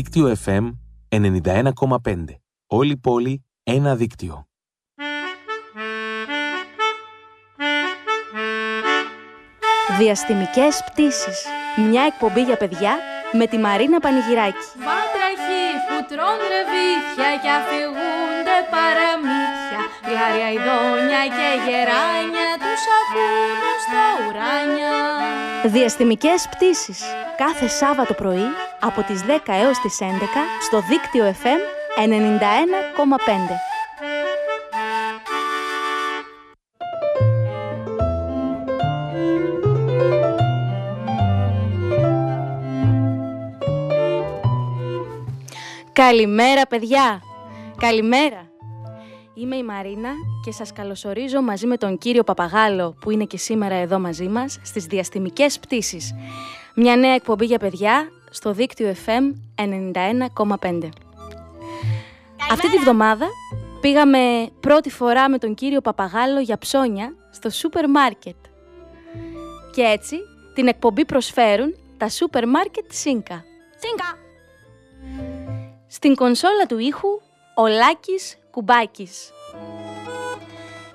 Δίκτυο FM 91,5. Όλη πόλη, ένα δίκτυο. Διαστημικές πτήσεις. Μια εκπομπή για παιδιά με τη Μαρίνα Πανηγυράκη. Βάτραχοι που τρώνε ρεβίθια και αφηγούνται παραμύθια. Γλάρια ειδόνια και γεράνια τους ακούνε στα ουράνια. Διαστημικές πτήσεις. Κάθε Σάββατο πρωί από τις 10 έως τις 11 στο δίκτυο FM 91,5. Καλημέρα παιδιά! Καλημέρα! Είμαι η Μαρίνα και σας καλωσορίζω μαζί με τον κύριο Παπαγάλο που είναι και σήμερα εδώ μαζί μας στις διαστημικές πτήσεις. Μια νέα εκπομπή για παιδιά στο δίκτυο FM 91,5. Αυτή τη βδομάδα πήγαμε πρώτη φορά με τον κύριο Παπαγάλο για ψώνια στο σούπερ μάρκετ. Και έτσι την εκπομπή προσφέρουν τα σούπερ μάρκετ Σίνκα. Σίνκα! Στην κονσόλα του ήχου ο Λάκης Κουμπάκης.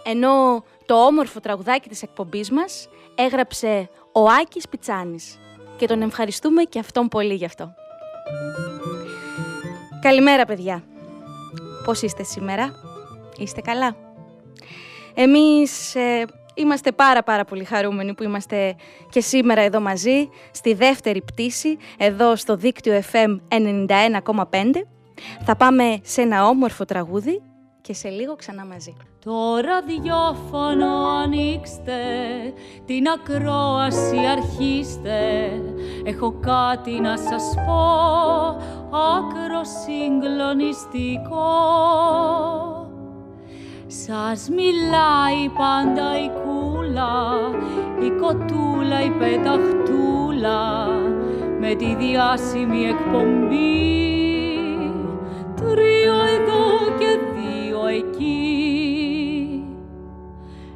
Ενώ το όμορφο τραγουδάκι της εκπομπής μας έγραψε ο Άκης Πιτσάνης και τον ευχαριστούμε και αυτόν πολύ γι' αυτό. Καλημέρα παιδιά. Πώς είστε σήμερα; Είστε καλά; Εμείς ε, είμαστε πάρα πάρα πολύ χαρούμενοι που είμαστε και σήμερα εδώ μαζί στη δεύτερη πτήση εδώ στο δίκτυο FM 91,5. Θα πάμε σε ένα όμορφο τραγούδι και σε λίγο ξανά μαζί. Το ραδιόφωνο ανοίξτε, την ακρόαση αρχίστε. Έχω κάτι να σας πω, άκρο συγκλονιστικό Σας μιλάει πάντα η κούλα, η κοτούλα, η πεταχτούλα Με τη διάσημη εκπομπή Τρία εδώ και δύο εκεί.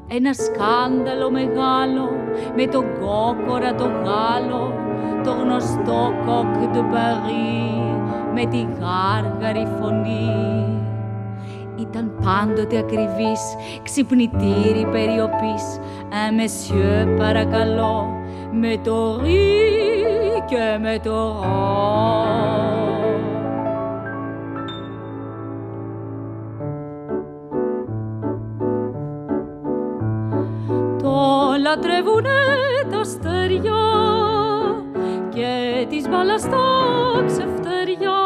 Ένα σκάνδαλο μεγάλο με τον κόκορα το Γάλλο το γνωστό κόκ του Παρί με τη γάργαρη φωνή. Ήταν πάντοτε ακριβής, ξυπνητήρι περιοπής. «Un monsieur παρακαλώ» με το ρί και με το ρο. Λατρεύουνε τα αστέρια και τις μπάλας τα ξεφτέρια.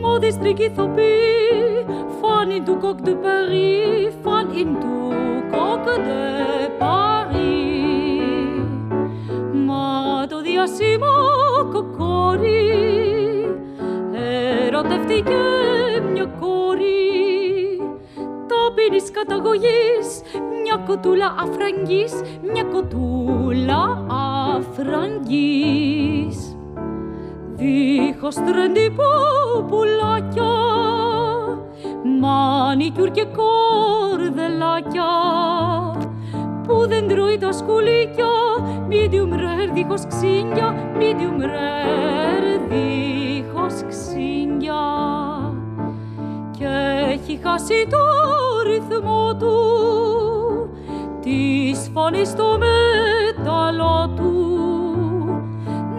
Μόδιστρικη ηθοποιή, φάνη του κοκ του Παρί, φάνη του κοκ de Παρί. Μα το διασύμο κοκόρι ερωτεύτηκε ταπεινής καταγωγής μια κοτούλα αφραγγής, μια κοτούλα αφραγγής. Δίχως τρεντύπο πουλάκια, μανικιούρ και κορδελάκια, που δεν τρώει τα σκουλίκια, medium rare δίχως ξύνια, medium rare δίχως ξύνια. Και έχει χάσει το ρυθμό του της φωνής στο μέταλλο του.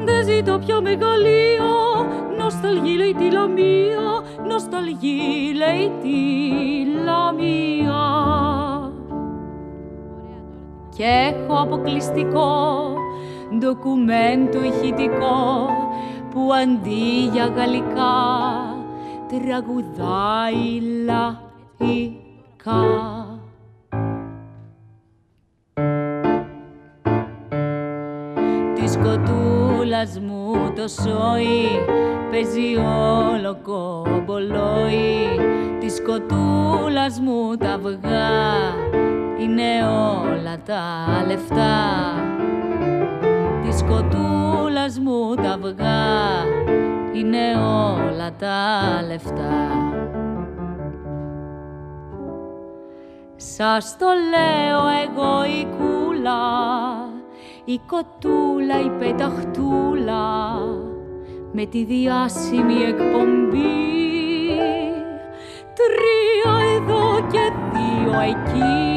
Δεν ζητώ πια μεγαλεία, νοσταλγή λέει τη λαμία, νοσταλγή λέει τη λαμία. Και έχω αποκλειστικό ντοκουμέντο ηχητικό που αντί για γαλλικά τραγουδάει λαϊκά. κοτούλας μου το σόι παίζει όλο κομπολόι της κοτούλας μου τα αυγά είναι όλα τα λεφτά της κοτούλας μου τα αυγά είναι όλα τα λεφτά. Σας το λέω εγώ η κούλα η κοτούλα, η πεταχτούλα με τη διάσημη εκπομπή. Τρία εδώ και δύο εκεί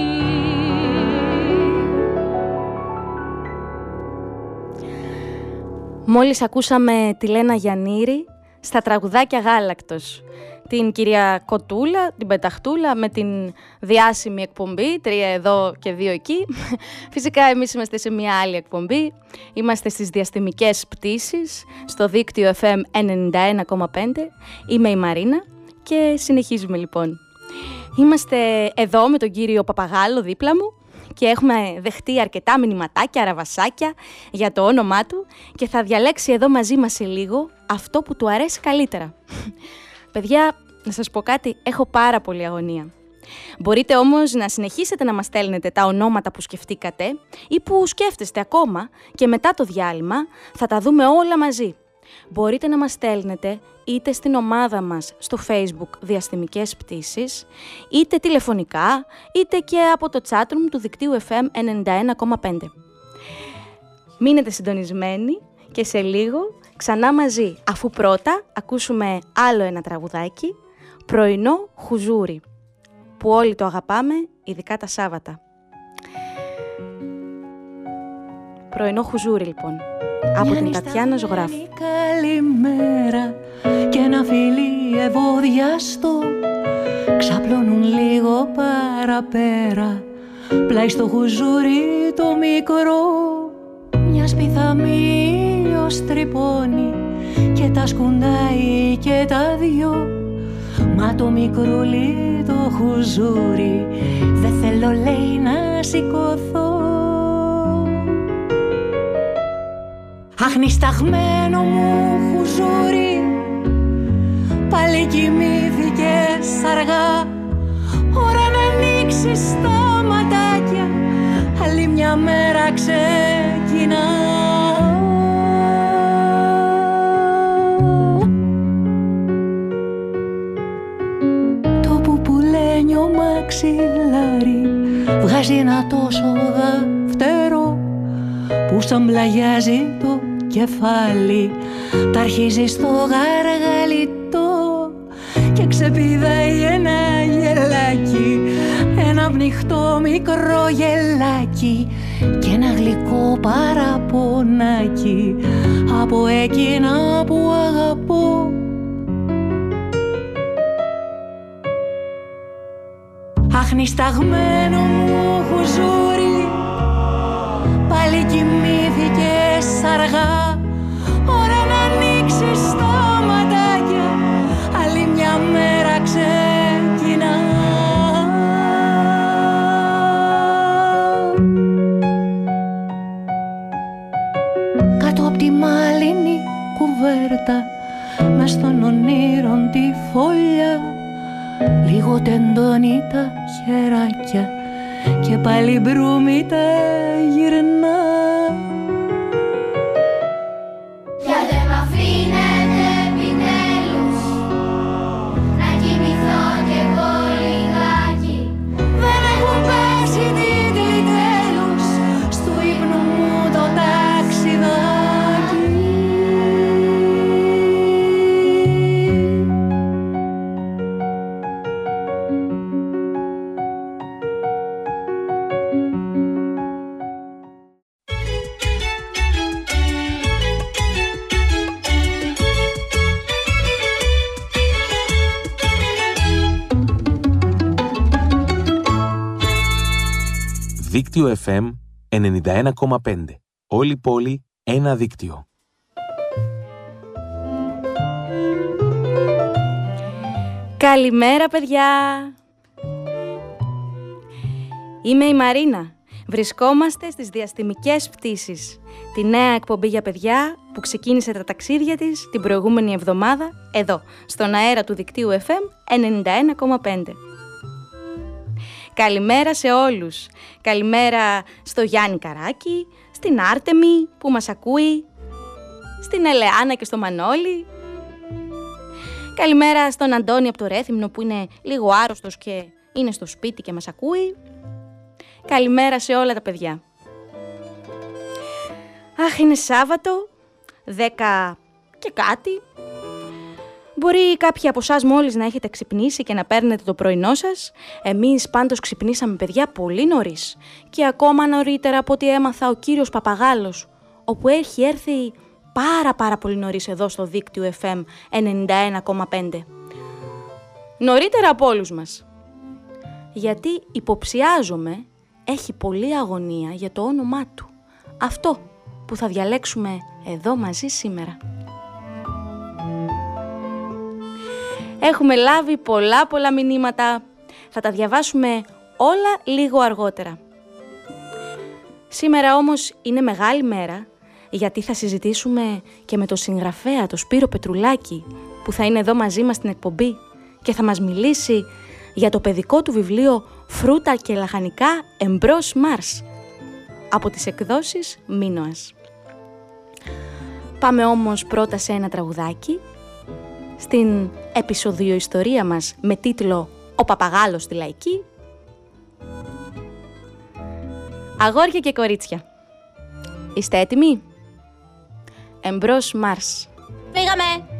Μόλις ακούσαμε τη Λένα Γιαννήρη στα τραγουδάκια Γάλακτος. Την κυρία Κοτούλα, την Πεταχτούλα με την διάσημη εκπομπή, τρία εδώ και δύο εκεί. Φυσικά εμείς είμαστε σε μια άλλη εκπομπή. Είμαστε στις διαστημικές πτήσεις, στο δίκτυο FM 91,5. Είμαι η Μαρίνα και συνεχίζουμε λοιπόν. Είμαστε εδώ με τον κύριο Παπαγάλο δίπλα μου και έχουμε δεχτεί αρκετά μηνυματάκια, αραβασάκια για το όνομά του και θα διαλέξει εδώ μαζί μας σε λίγο αυτό που του αρέσει καλύτερα. Παιδιά, να σας πω κάτι, έχω πάρα πολύ αγωνία. Μπορείτε όμως να συνεχίσετε να μας στέλνετε τα ονόματα που σκεφτήκατε ή που σκέφτεστε ακόμα και μετά το διάλειμμα θα τα δούμε όλα μαζί μπορείτε να μας στέλνετε είτε στην ομάδα μας στο facebook Διαστημικές Πτήσεις, είτε τηλεφωνικά, είτε και από το chatroom του δικτύου FM 91,5. Μείνετε συντονισμένοι και σε λίγο ξανά μαζί, αφού πρώτα ακούσουμε άλλο ένα τραγουδάκι, πρωινό χουζούρι, που όλοι το αγαπάμε, ειδικά τα Σάββατα. Πρωινό χουζούρι λοιπόν. Από την Τατιάνα Ζωγράφη. Καλημέρα και ένα φίλι ευωδιαστό. Ξαπλώνουν λίγο παραπέρα πλάι στο χουζούρι το μικρό. Μια σπιθαμίλιος τρυπώνει και τα σκουντάει και τα δυο. Μα το μικρούλι το χουζούρι δεν θέλω λέει να σηκωθώ Αχνισταγμένο μου χουζούρι. Πάλι κοιμήθηκες αργά. Ώρα να ανοίξεις τα ματάκια. Άλλη μια μέρα ξεκινά. Το πουπουλένιο μαξιλάρι Βγάζει ένα τόσο δαφτερό που σαν πλαγιάζει το κεφάλι. Τα αρχίζει στο γαργαλιτό και ξεπηδάει ένα γελάκι. Ένα πνιχτό μικρό γελάκι και ένα γλυκό παραπονάκι. Από εκείνα που αγαπώ. Αχνισταγμένο μου χουζούρι πάλι κοιμήθηκες αργά Μες στον ονείρον τη φωλιά. Λίγο τεντώνει τα χεράκια και πάλι μπρούμι τα γυρνά Δίκτυο FM 91,5. Όλη πόλη, ένα δίκτυο. Καλημέρα παιδιά! Είμαι η Μαρίνα. Βρισκόμαστε στις διαστημικές πτήσεις. Τη νέα εκπομπή για παιδιά που ξεκίνησε τα ταξίδια της την προηγούμενη εβδομάδα εδώ, στον αέρα του δικτύου FM 91,5. Καλημέρα σε όλους. Καλημέρα στο Γιάννη Καράκη, στην Άρτεμη που μας ακούει, στην Ελεάνα και στο Μανώλη. Καλημέρα στον Αντώνη από το Ρέθυμνο που είναι λίγο άρρωστος και είναι στο σπίτι και μας ακούει. Καλημέρα σε όλα τα παιδιά. Αχ, είναι Σάββατο, 10 και κάτι. Μπορεί κάποιοι από εσάς μόλις να έχετε ξυπνήσει και να παίρνετε το πρωινό σας. Εμείς πάντως ξυπνήσαμε παιδιά πολύ νωρίς και ακόμα νωρίτερα από ό,τι έμαθα ο κύριος Παπαγάλος, όπου έχει έρθει πάρα πάρα πολύ νωρίς εδώ στο δίκτυο FM 91,5. Νωρίτερα από όλους μας. Γιατί υποψιάζομαι έχει πολλή αγωνία για το όνομά του. Αυτό που θα διαλέξουμε εδώ μαζί σήμερα. Έχουμε λάβει πολλά πολλά μηνύματα. Θα τα διαβάσουμε όλα λίγο αργότερα. Σήμερα όμως είναι μεγάλη μέρα γιατί θα συζητήσουμε και με το συγγραφέα, το Σπύρο Πετρουλάκη, που θα είναι εδώ μαζί μας στην εκπομπή και θα μας μιλήσει για το παιδικό του βιβλίο «Φρούτα και λαχανικά εμπρός Μάρς» από τις εκδόσεις Μίνωας. Πάμε όμως πρώτα σε ένα τραγουδάκι στην επεισοδιο ιστορία μας με τίτλο «Ο Παπαγάλος στη Λαϊκή» Αγόρια και κορίτσια. Είστε έτοιμοι; Εμπρός Μάρς. Φύγαμε!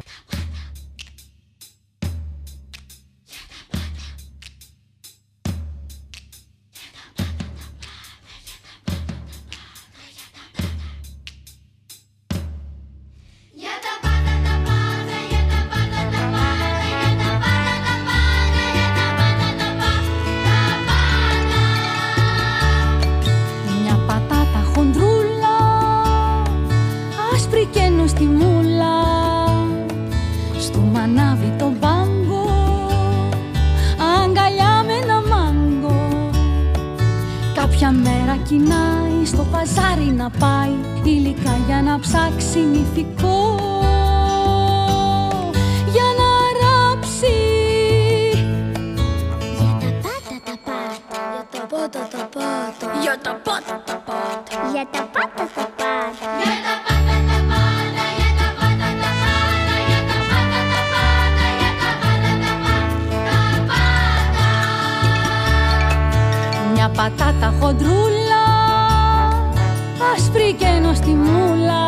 στη μούλα.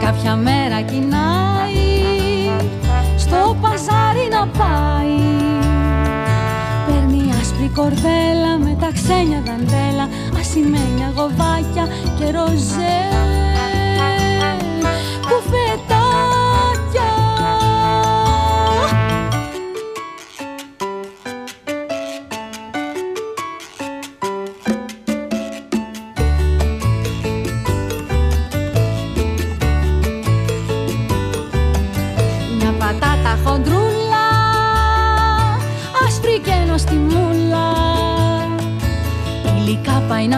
Κάποια μέρα κοινάει στο παζάρι να πάει. Παίρνει άσπρη κορδέλα με τα ξένια δαντέλα ασημένια γοβάκια και ροζέλα.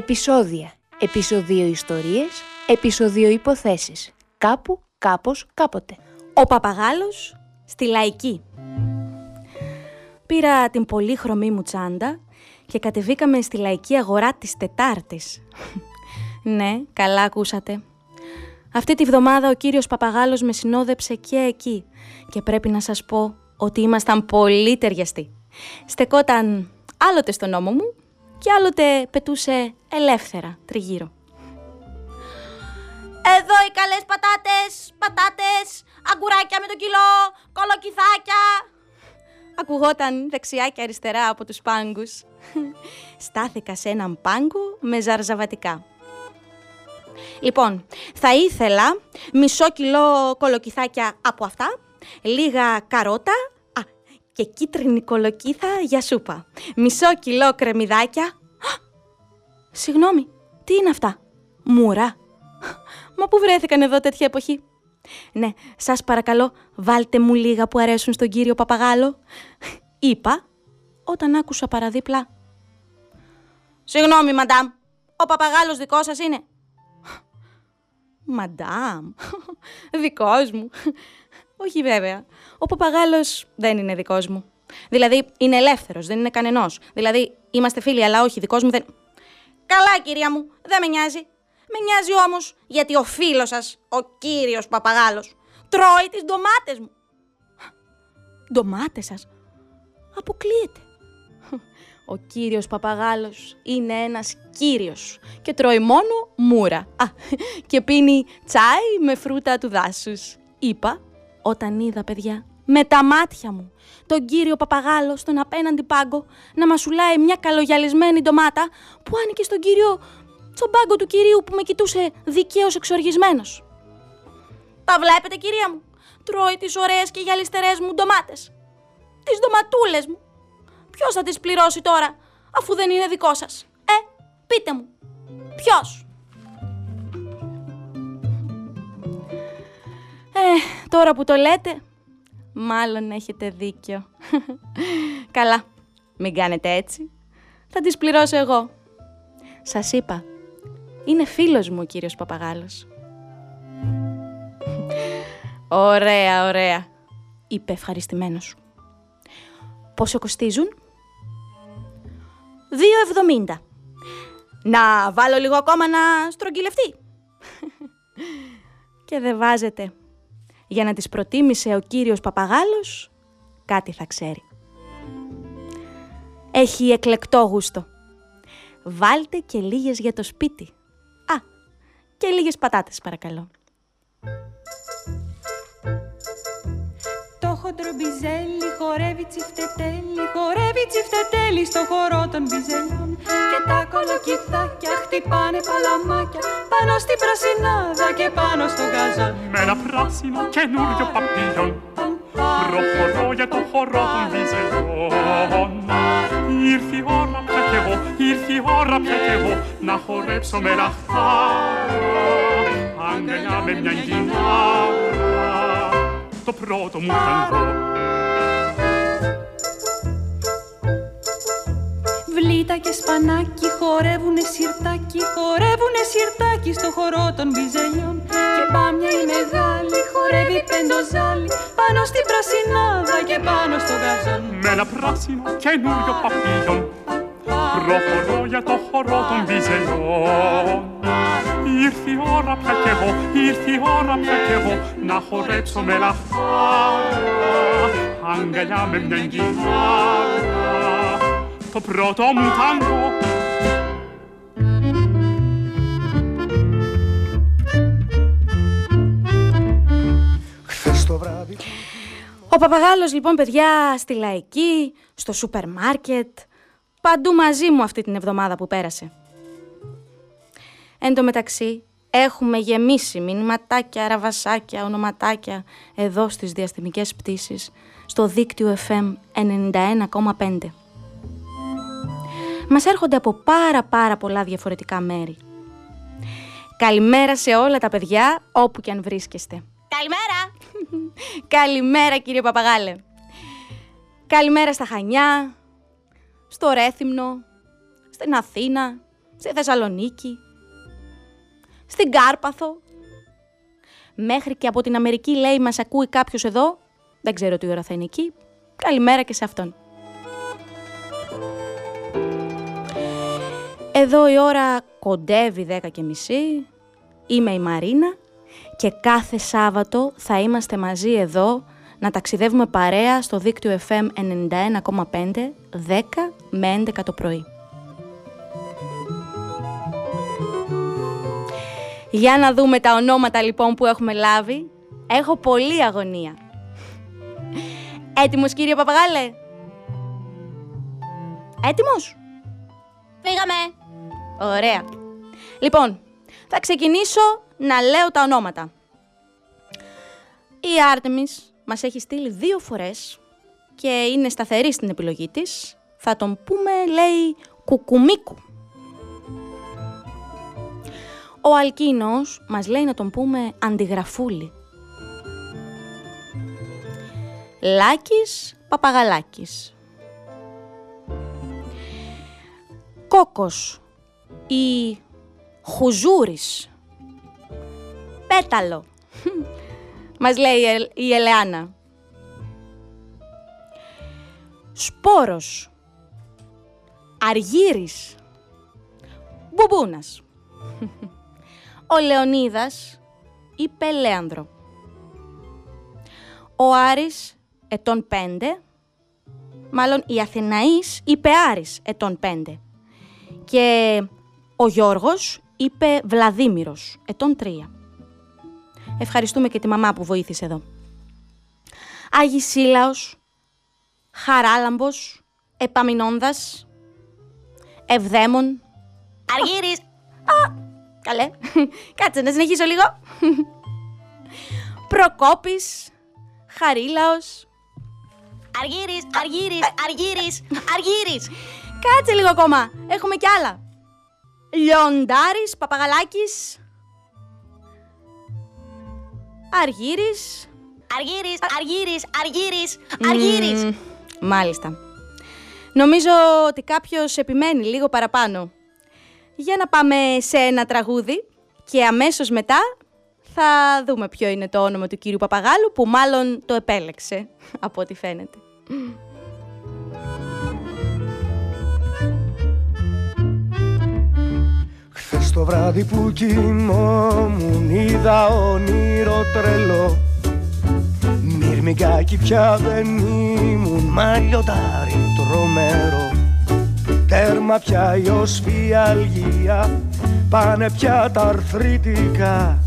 Επισόδια. Επισοδίο ιστορίες. Επισοδίο υποθέσεις. Κάπου, κάπως, κάποτε. Ο παπαγάλος στη λαϊκή. Πήρα την πολύχρωμή μου τσάντα και κατεβήκαμε στη λαϊκή αγορά της Τετάρτης. ναι, καλά ακούσατε. Αυτή τη βδομάδα ο κύριος Παπαγάλος με συνόδεψε και εκεί και πρέπει να σας πω ότι ήμασταν πολύ ταιριαστοί. Στεκόταν άλλοτε στον νόμο μου και άλλοτε πετούσε ελεύθερα τριγύρω. Εδώ οι καλές πατάτες, πατάτες, αγκουράκια με το κιλό, κολοκυθάκια. Ακουγόταν δεξιά και αριστερά από τους πάγκους. Στάθηκα σε έναν πάγκο με ζαρζαβατικά. Λοιπόν, θα ήθελα μισό κιλό κολοκυθάκια από αυτά, λίγα καρότα, και κίτρινη κολοκύθα για σούπα. Μισό κιλό κρεμμυδάκια. Συγγνώμη, τι είναι αυτά; Μουρά. Μα πού βρέθηκαν εδώ τέτοια εποχή; Ναι, σας παρακαλώ, βάλτε μου λίγα που αρέσουν στον κύριο Παπαγάλο. Είπα, όταν άκουσα παραδίπλα. Συγγνώμη, μαντάμ, ο παπαγάλος δικός σας είναι. Μαντάμ, δικός μου. Όχι βέβαια, ο Παπαγάλος δεν είναι δικός μου. Δηλαδή, είναι ελεύθερος, δεν είναι κανενός. Δηλαδή, είμαστε φίλοι, αλλά όχι, δικός μου δεν... Καλά, κυρία μου, δεν με νοιάζει. Με νοιάζει όμως γιατί ο φίλος σας, ο κύριος Παπαγάλος, τρώει τις ντομάτες μου. Ντομάτες σας; Αποκλείεται. Ο κύριος Παπαγάλος είναι ένας κύριος και τρώει μόνο μούρα. Α, και πίνει τσάι με φρούτα του δάσους. Είπα όταν είδα παιδιά με τα μάτια μου τον κύριο Παπαγάλο στον απέναντι πάγκο να μασουλάει μια καλογιαλισμένη ντομάτα που άνοικε στον κύριο στον πάγκο του κυρίου που με κοιτούσε δικαίως εξοργισμένος. Τα βλέπετε κυρία μου, τρώει τις ωραίες και γυαλιστερές μου ντομάτες. Τις ντοματούλες μου. Ποιος θα τις πληρώσει τώρα, αφού δεν είναι δικό σας; Ε, πείτε μου, ποιος; Ε, τώρα που το λέτε, μάλλον έχετε δίκιο. Καλά, μην κάνετε έτσι. Θα τις πληρώσω εγώ. Σας είπα, είναι φίλος μου ο κύριος Παπαγάλος. Ωραία, ωραία, είπε ευχαριστημένος. Πόσο κοστίζουν; 2,70. Να βάλω λίγο ακόμα να στρογγυλευτεί. Και δεν βάζετε. Για να τις προτίμησε ο κύριος Παπαγάλος, κάτι θα ξέρει. Έχει εκλεκτό γούστο. Βάλτε και λίγες για το σπίτι. Α, και λίγες πατάτες παρακαλώ. Το χοντρο μπιζέλι χορεύει τσιφτετέλι, χορεύει τσιφτετέλι στο χορό των μπιζελιών. Και τα κολοκυθάκια χτυπάνε παλαμάκια πάνω στην πρασινάδα και πάνω στο γαζόν. Με ένα πράσινο καινούριο παπίλιον προχωρώ για το χορό των μπιζελιών. Ήρθε η ώρα πια κι εγώ, ήρθε η ώρα πια κι εγώ να χορέψω με λαχτάρα. Αγκαλιά με μια γυνάρα το πρώτο μου ταγκό. Βλήτα και σπανάκι χορεύουνε σιρτάκι, χορεύουνε σιρτάκι στο χορό των μπιζελιών και πάμια η μεγάλη χορεύει πεντοζάλι πάνω στην πρασινάδα και πάνω στο γαζόν. Με ένα πράσινο καινούριο παπίλιον προχωρώ για το χορό των μπιζελιών Ήρθε η ώρα πια κι εγώ, ήρθε η ώρα πια κι εγώ να χορέψω με λαχτάρα αγκαλιά με μια γυνάρα το πρώτο μου τάγκο. Ο Παπαγάλος λοιπόν παιδιά στη Λαϊκή, στο σούπερ μάρκετ, παντού μαζί μου αυτή την εβδομάδα που πέρασε. Εν τω μεταξύ, έχουμε γεμίσει μηνυματάκια, ραβασάκια, ονοματάκια εδώ στις διαστημικές πτήσεις, στο δίκτυο FM 91,5. Μας έρχονται από πάρα πάρα πολλά διαφορετικά μέρη. Καλημέρα σε όλα τα παιδιά, όπου και αν βρίσκεστε. Καλημέρα. Καλημέρα κύριε Παπαγάλε. Καλημέρα στα Χανιά, στο Ρέθυμνο, στην Αθήνα, στη Θεσσαλονίκη, στην Κάρπαθο. Μέχρι και από την Αμερική λέει μας ακούει κάποιος εδώ. Δεν ξέρω τι ώρα θα είναι εκεί. Καλημέρα και σε αυτόν. Εδώ η ώρα κοντεύει 10 και μισή. Είμαι η Μαρίνα και κάθε Σάββατο θα είμαστε μαζί εδώ να ταξιδεύουμε παρέα στο δίκτυο FM 91,5 10 με 11 το πρωί. Για να δούμε τα ονόματα λοιπόν που έχουμε λάβει. Έχω πολλή αγωνία. Έτοιμος κύριε Παπαγάλε; Έτοιμος; Φύγαμε. Ωραία. Λοιπόν, θα ξεκινήσω να λέω τα ονόματα. Η Άρτεμις μας έχει στείλει δύο φορές και είναι σταθερή στην επιλογή της. Θα τον πούμε, λέει, κουκουμίκου. Ο Αλκίνος μας λέει να τον πούμε αντιγραφούλη. Λάκης Παπαγαλάκης. Κόκος ή Χουζούρης. Πέταλο. Μας λέει η Ελεάνα. Σπόρος. Αργύρης. Μπουμπούνας. Ο Λεωνίδας είπε Λέανδρο. Ο Άρης ετών 5, μάλλον η Αθηναής είπε Άρης ετών 5 και ο Γιώργος είπε Βλαδίμηρος ετών 3. Ευχαριστούμε και τη μαμά που βοήθησε εδώ. Άγι Σύλαος, Χαράλαμπος, Επαμινόνδας, Ευδαίμον, Αργύρης. Α, καλέ. Κάτσε να συνεχίσω λίγο. Προκόπης, Χαρίλαος. Αργύρης, Αργύρης, Αργύρης, Αργύρης. Κάτσε λίγο ακόμα. Έχουμε κι άλλα. Λιοντάρης, Παπαγαλάκης. Αργύρης. Αργύρης, Αργύρης, Αργύρης, Αργύρης. μάλιστα. Νομίζω ότι κάποιος επιμένει λίγο παραπάνω. Για να πάμε σε ένα τραγούδι και αμέσως μετά θα δούμε ποιο είναι το όνομα του κύριου Παπαγάλου που μάλλον το επέλεξε από ό,τι φαίνεται. Χθες το βράδυ που κοιμόμουν είδα όνειρο τρελό Μυρμικάκι πια δεν ήμουν μαλλιοτάρι τρομερό Τέρμα πια η οσφιαλγία πάνε πια τα αρθρητικά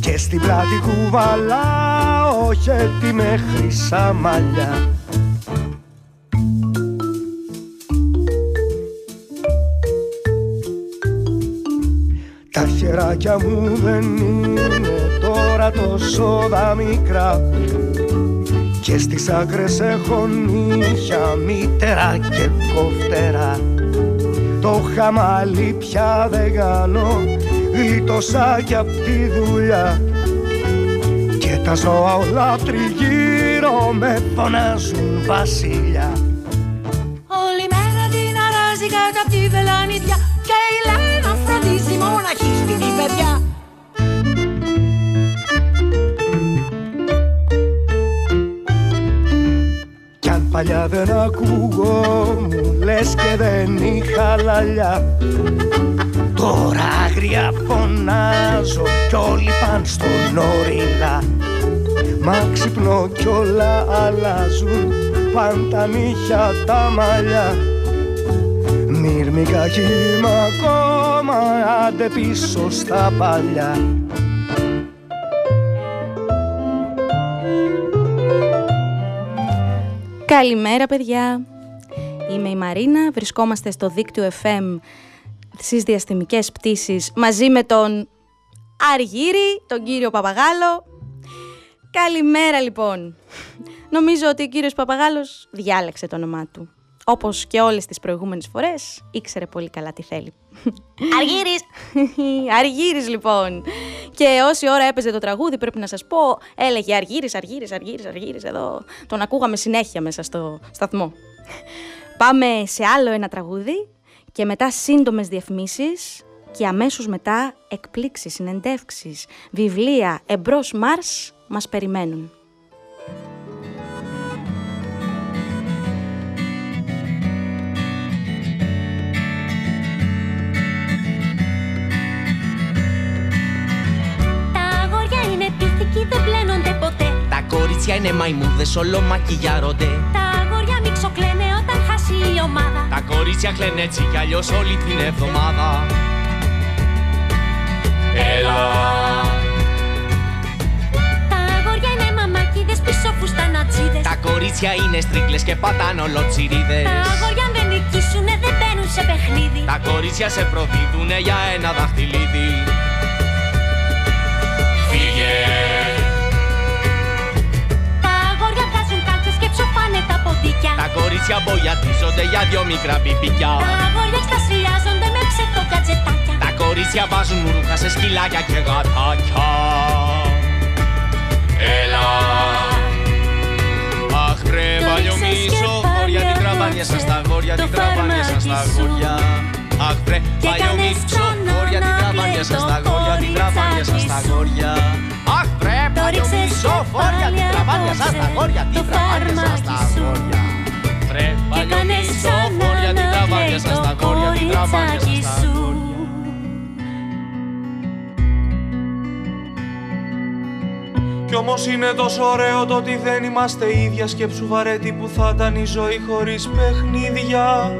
και στην πλάτη κουβαλάω χέτι με χρυσά μαλλιά. Τα χεράκια μου δεν είναι τώρα τόσο μικρά και στις άκρες έχω νύχια μύτερα και κοφτερά Το χαμάλι πια δεν κάνω γλίτωσα κι απ' τη δουλειά. Και τα ζώα όλα τριγύρω με φωνάζουν βασιλιά. Όλη μέρα την αράζει κάτω απ' τη βελανιδιά και η Λένα φροντίζει μοναχή στην παιδιά παλιά δεν ακούγω λες και δεν είχα λαλιά. Τώρα άγρια φωνάζω κι όλοι πάνε στον όριλα Μα ξυπνώ κι όλα αλλάζουν παν τα νύχια τα μαλλιά. Μυρμικά κύμα ακόμα άντε πίσω στα παλιά Καλημέρα παιδιά, είμαι η Μαρίνα, βρισκόμαστε στο δίκτυο FM στις διαστημικές πτήσεις μαζί με τον Αργύρη, τον κύριο Παπαγάλο. Καλημέρα λοιπόν. Νομίζω ότι ο κύριος Παπαγάλος διάλεξε το όνομά του. Όπως και όλες τις προηγούμενες φορές, ήξερε πολύ καλά τι θέλει. Αργύρης! Αργύρης λοιπόν. Και όση ώρα έπαιζε το τραγούδι πρέπει να σας πω, έλεγε Αργύρης, Αργύρης, Αργύρης, Αργύρης εδώ. Τον ακούγαμε συνέχεια μέσα στο σταθμό. Πάμε σε άλλο ένα τραγούδι και μετά σύντομες διαφημίσεις και αμέσως μετά εκπλήξεις, συνεντεύξεις, βιβλία, εμπρός Μάρς μας περιμένουν. Είναι πίθηκοι δεν πλένονται ποτέ Τα κορίτσια είναι μαϊμούδες, όλο μακιγιάρονται. Τα αγόρια μη ξοκλαίνε όταν χάσει η ομάδα Τα κορίτσια κλαίνε έτσι κι αλλιώς όλη την εβδομάδα. Έλα, Τα αγόρια είναι μαμάκιδες πίσω φουστανατσίδες τα κορίτσια είναι στρίκλες και πατάν ολοτσιρίδες. Τα αγόρια αν δεν νικήσουνε δεν μπαίνουν σε παιχνίδι Τα κορίτσια σε προδίδουνε για ένα δαχτυλίδι. Φύγε, Τα αγόρια βγάζουν κάλτσες και ψοφάνε τα ποντίκια τα κορίτσια μπογιατίζονται για δυο μικρά πιπικιά. Τα αγόρια εξτασιάζονται με ψεύτο κατζετάκια Τα κορίτσια βάζουν ρούχα σε σκυλάκια και γατάκια. Έλα, παλιομίσω, χώρια την τραβάνια σας στα γόρια, την τραβάνια σας στα γόρια. Αχ βρε, παλιομίσω, χώρια την τραβάνια σας στα γόρια, την τραβάνια σας στα γόρια. Αχ βρε, παλιομίσω, χώρια την τραβάνια σας στα γόρια, την τραβάνια σας στα γόρια. Βρε, παλιομίσω, χώρια την τραβάνια σας στα γόρια, την τραβάνια σας στα γόρια. Κι όμως είναι τόσο ωραίο το ότι δεν είμαστε ίδια Σκέψου βαρέτη που θα ήταν η ζωή χωρίς παιχνίδια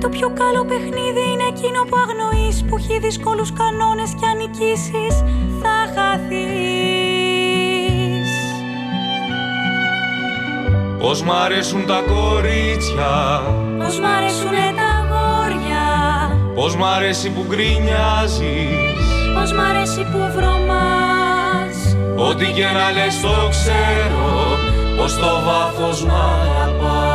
το πιο καλό παιχνίδι είναι εκείνο που αγνοείς Που έχει δύσκολους κανόνες και αν νικήσεις θα χαθείς. Πώς μ' αρέσουν τα κορίτσια. Πως μ' αρέσουνε τα αγόρια. Πώς μ' αρέσει που γκρινιάζεις. Πως μ' αρέσει που βρωμάς. Ό,τι και να λες το ξέρω Πως το βάθος μ' αγαπάς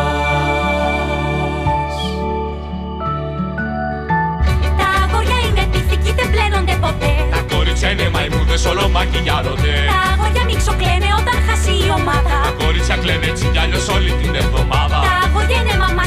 κορίτσια είναι μαϊμούδες όλο μακιγιάρονται Τα αγόρια μίξο κλαίνε όταν χάσει η ομάδα. Τα κορίτσια κλαίνε έτσι κι αλλιώς όλη την εβδομάδα. Τα αγόρια είναι μαμάκιδες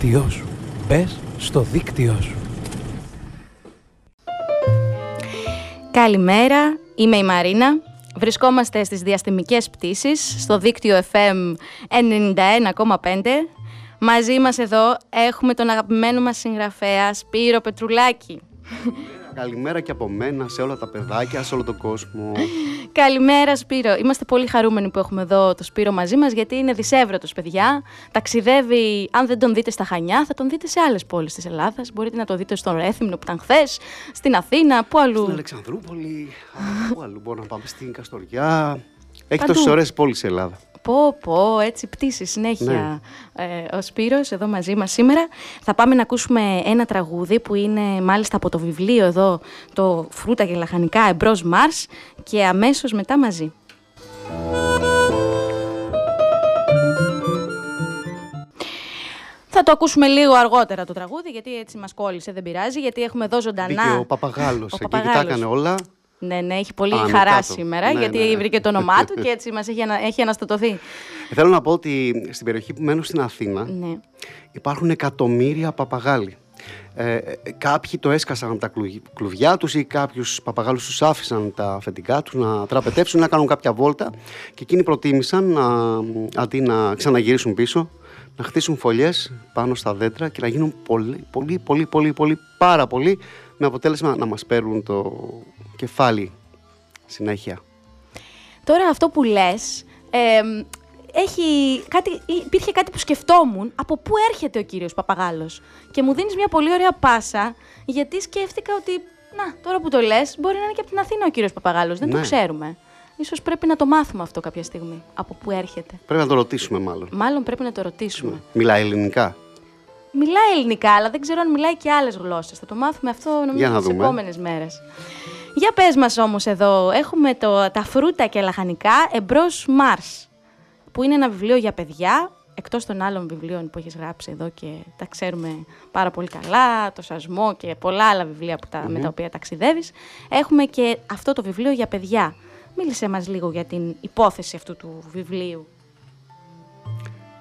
δίκτυό σου. Μπες στο δίκτυό σου. Καλημέρα, είμαι η Μαρίνα. Βρισκόμαστε στις διαστημικές πτήσεις, στο δίκτυο FM 91,5. Μαζί μας εδώ έχουμε τον αγαπημένο μας συγγραφέα Σπύρο Πετρουλάκη. Καλημέρα και από μένα σε όλα τα παιδάκια, σε όλο τον κόσμο. Καλημέρα Σπύρο. Είμαστε πολύ χαρούμενοι που έχουμε εδώ το Σπύρο μαζί μας γιατί είναι δισεύρετος παιδιά. Ταξιδεύει, αν δεν τον δείτε στα Χανιά, θα τον δείτε σε άλλες πόλεις της Ελλάδας. Μπορείτε να το δείτε στον Ρέθυμνο που ήταν χθες, στην Αθήνα, πού αλλού. Στην Αλεξανδρούπολη, α, πού αλλού μπορούμε να πάμε στην Καστοριά. Έχει Παντού. τόσες ωραίες πόλεις η Ελλάδας. Πω, πω, έτσι πτήση συνέχεια. Ε, ο Σπύρος εδώ μαζί μας σήμερα. Θα πάμε να ακούσουμε ένα τραγούδι που είναι μάλιστα από το βιβλίο εδώ, το «Φρούτα και λαχανικά εμπρός Μάρς» και αμέσως μετά μαζί. Θα το ακούσουμε λίγο αργότερα το τραγούδι, γιατί έτσι μας κόλλησε, δεν πειράζει, γιατί έχουμε εδώ ζωντανά... Μπήκε ο Παπαγάλος Ο εκεί και τα Παπαγάλος. έκανε όλα. Ναι, ναι, έχει πολύ Άνω χαρά κάτω. σήμερα, Ναι, γιατί ναι. βρήκε το όνομά του και έτσι μας έχει, ανα... έχει αναστατωθεί. Θέλω να πω ότι στην περιοχή που μένω στην Αθήνα Ναι. υπάρχουν εκατομμύρια παπαγάλοι. Ε, ε, κάποιοι το έσκασαν από τα κλου- κλουβιά τους ή κάποιους παπαγάλους τους άφησαν τα αφεντικά τους να τραπετεύσουν, να κάνουν κάποια βόλτα και εκείνοι προτίμησαν να, αντί να ξαναγυρίσουν πίσω να χτίσουν φωλιές πάνω στα δέντρα και να γίνουν πολύ, πολύ, πολύ, πολύ, πολύ, πάρα πολύ με αποτέλεσμα να μας παίρνουν το κεφάλι συνέχεια. Τώρα αυτό που λες, εμ, έχει κάτι, υπήρχε κάτι που σκεφτόμουν από πού έρχεται ο κύριος Παπαγάλος. Και μου δίνεις μια πολύ ωραία πάσα, γιατί σκέφτηκα ότι, να, τώρα που το λες, μπορεί να είναι και από την Αθήνα ο κύριος Παπαγάλος, δεν το Ναι. ξέρουμε. Ίσως πρέπει να το μάθουμε αυτό κάποια στιγμή, από πού έρχεται. Πρέπει να το ρωτήσουμε μάλλον. Μάλλον πρέπει να το ρωτήσουμε. Μιλάει ελληνικά; Μιλάει ελληνικά, αλλά δεν ξέρω αν μιλάει και άλλες γλώσσες. Θα το μάθουμε αυτό Για νομίζω να τις δούμε. επόμενες μέρες. Για πες μας όμως εδώ, έχουμε το, τα φρούτα και λαχανικά εμπρός Μάρς, που είναι ένα βιβλίο για παιδιά, εκτός των άλλων βιβλίων που έχεις γράψει εδώ και τα ξέρουμε πάρα πολύ καλά, το Σασμό και πολλά άλλα βιβλία που τα, με τα οποία ταξιδεύεις, έχουμε και αυτό το βιβλίο για παιδιά. Μίλησέ μας λίγο για την υπόθεση αυτού του βιβλίου.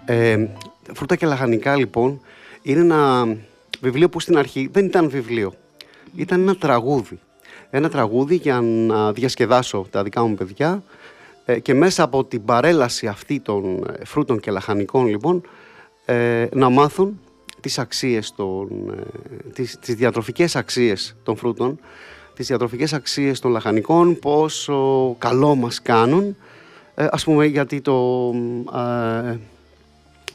Ε, φρούτα και λαχανικά λοιπόν είναι ένα βιβλίο που στην αρχή δεν ήταν βιβλίο. Ήταν ένα τραγούδι. Ένα τραγούδι για να διασκεδάσω τα δικά μου παιδιά. Ε, και μέσα από την παρέλαση αυτή των ε, φρούτων και λαχανικών λοιπόν ε, να μάθουν τις αξίες των, ε, τις, τις διατροφικές αξίες των φρούτων τις διατροφικές αξίες των λαχανικών πόσο καλό μας κάνουν. Ε, ας πούμε γιατί το, ε,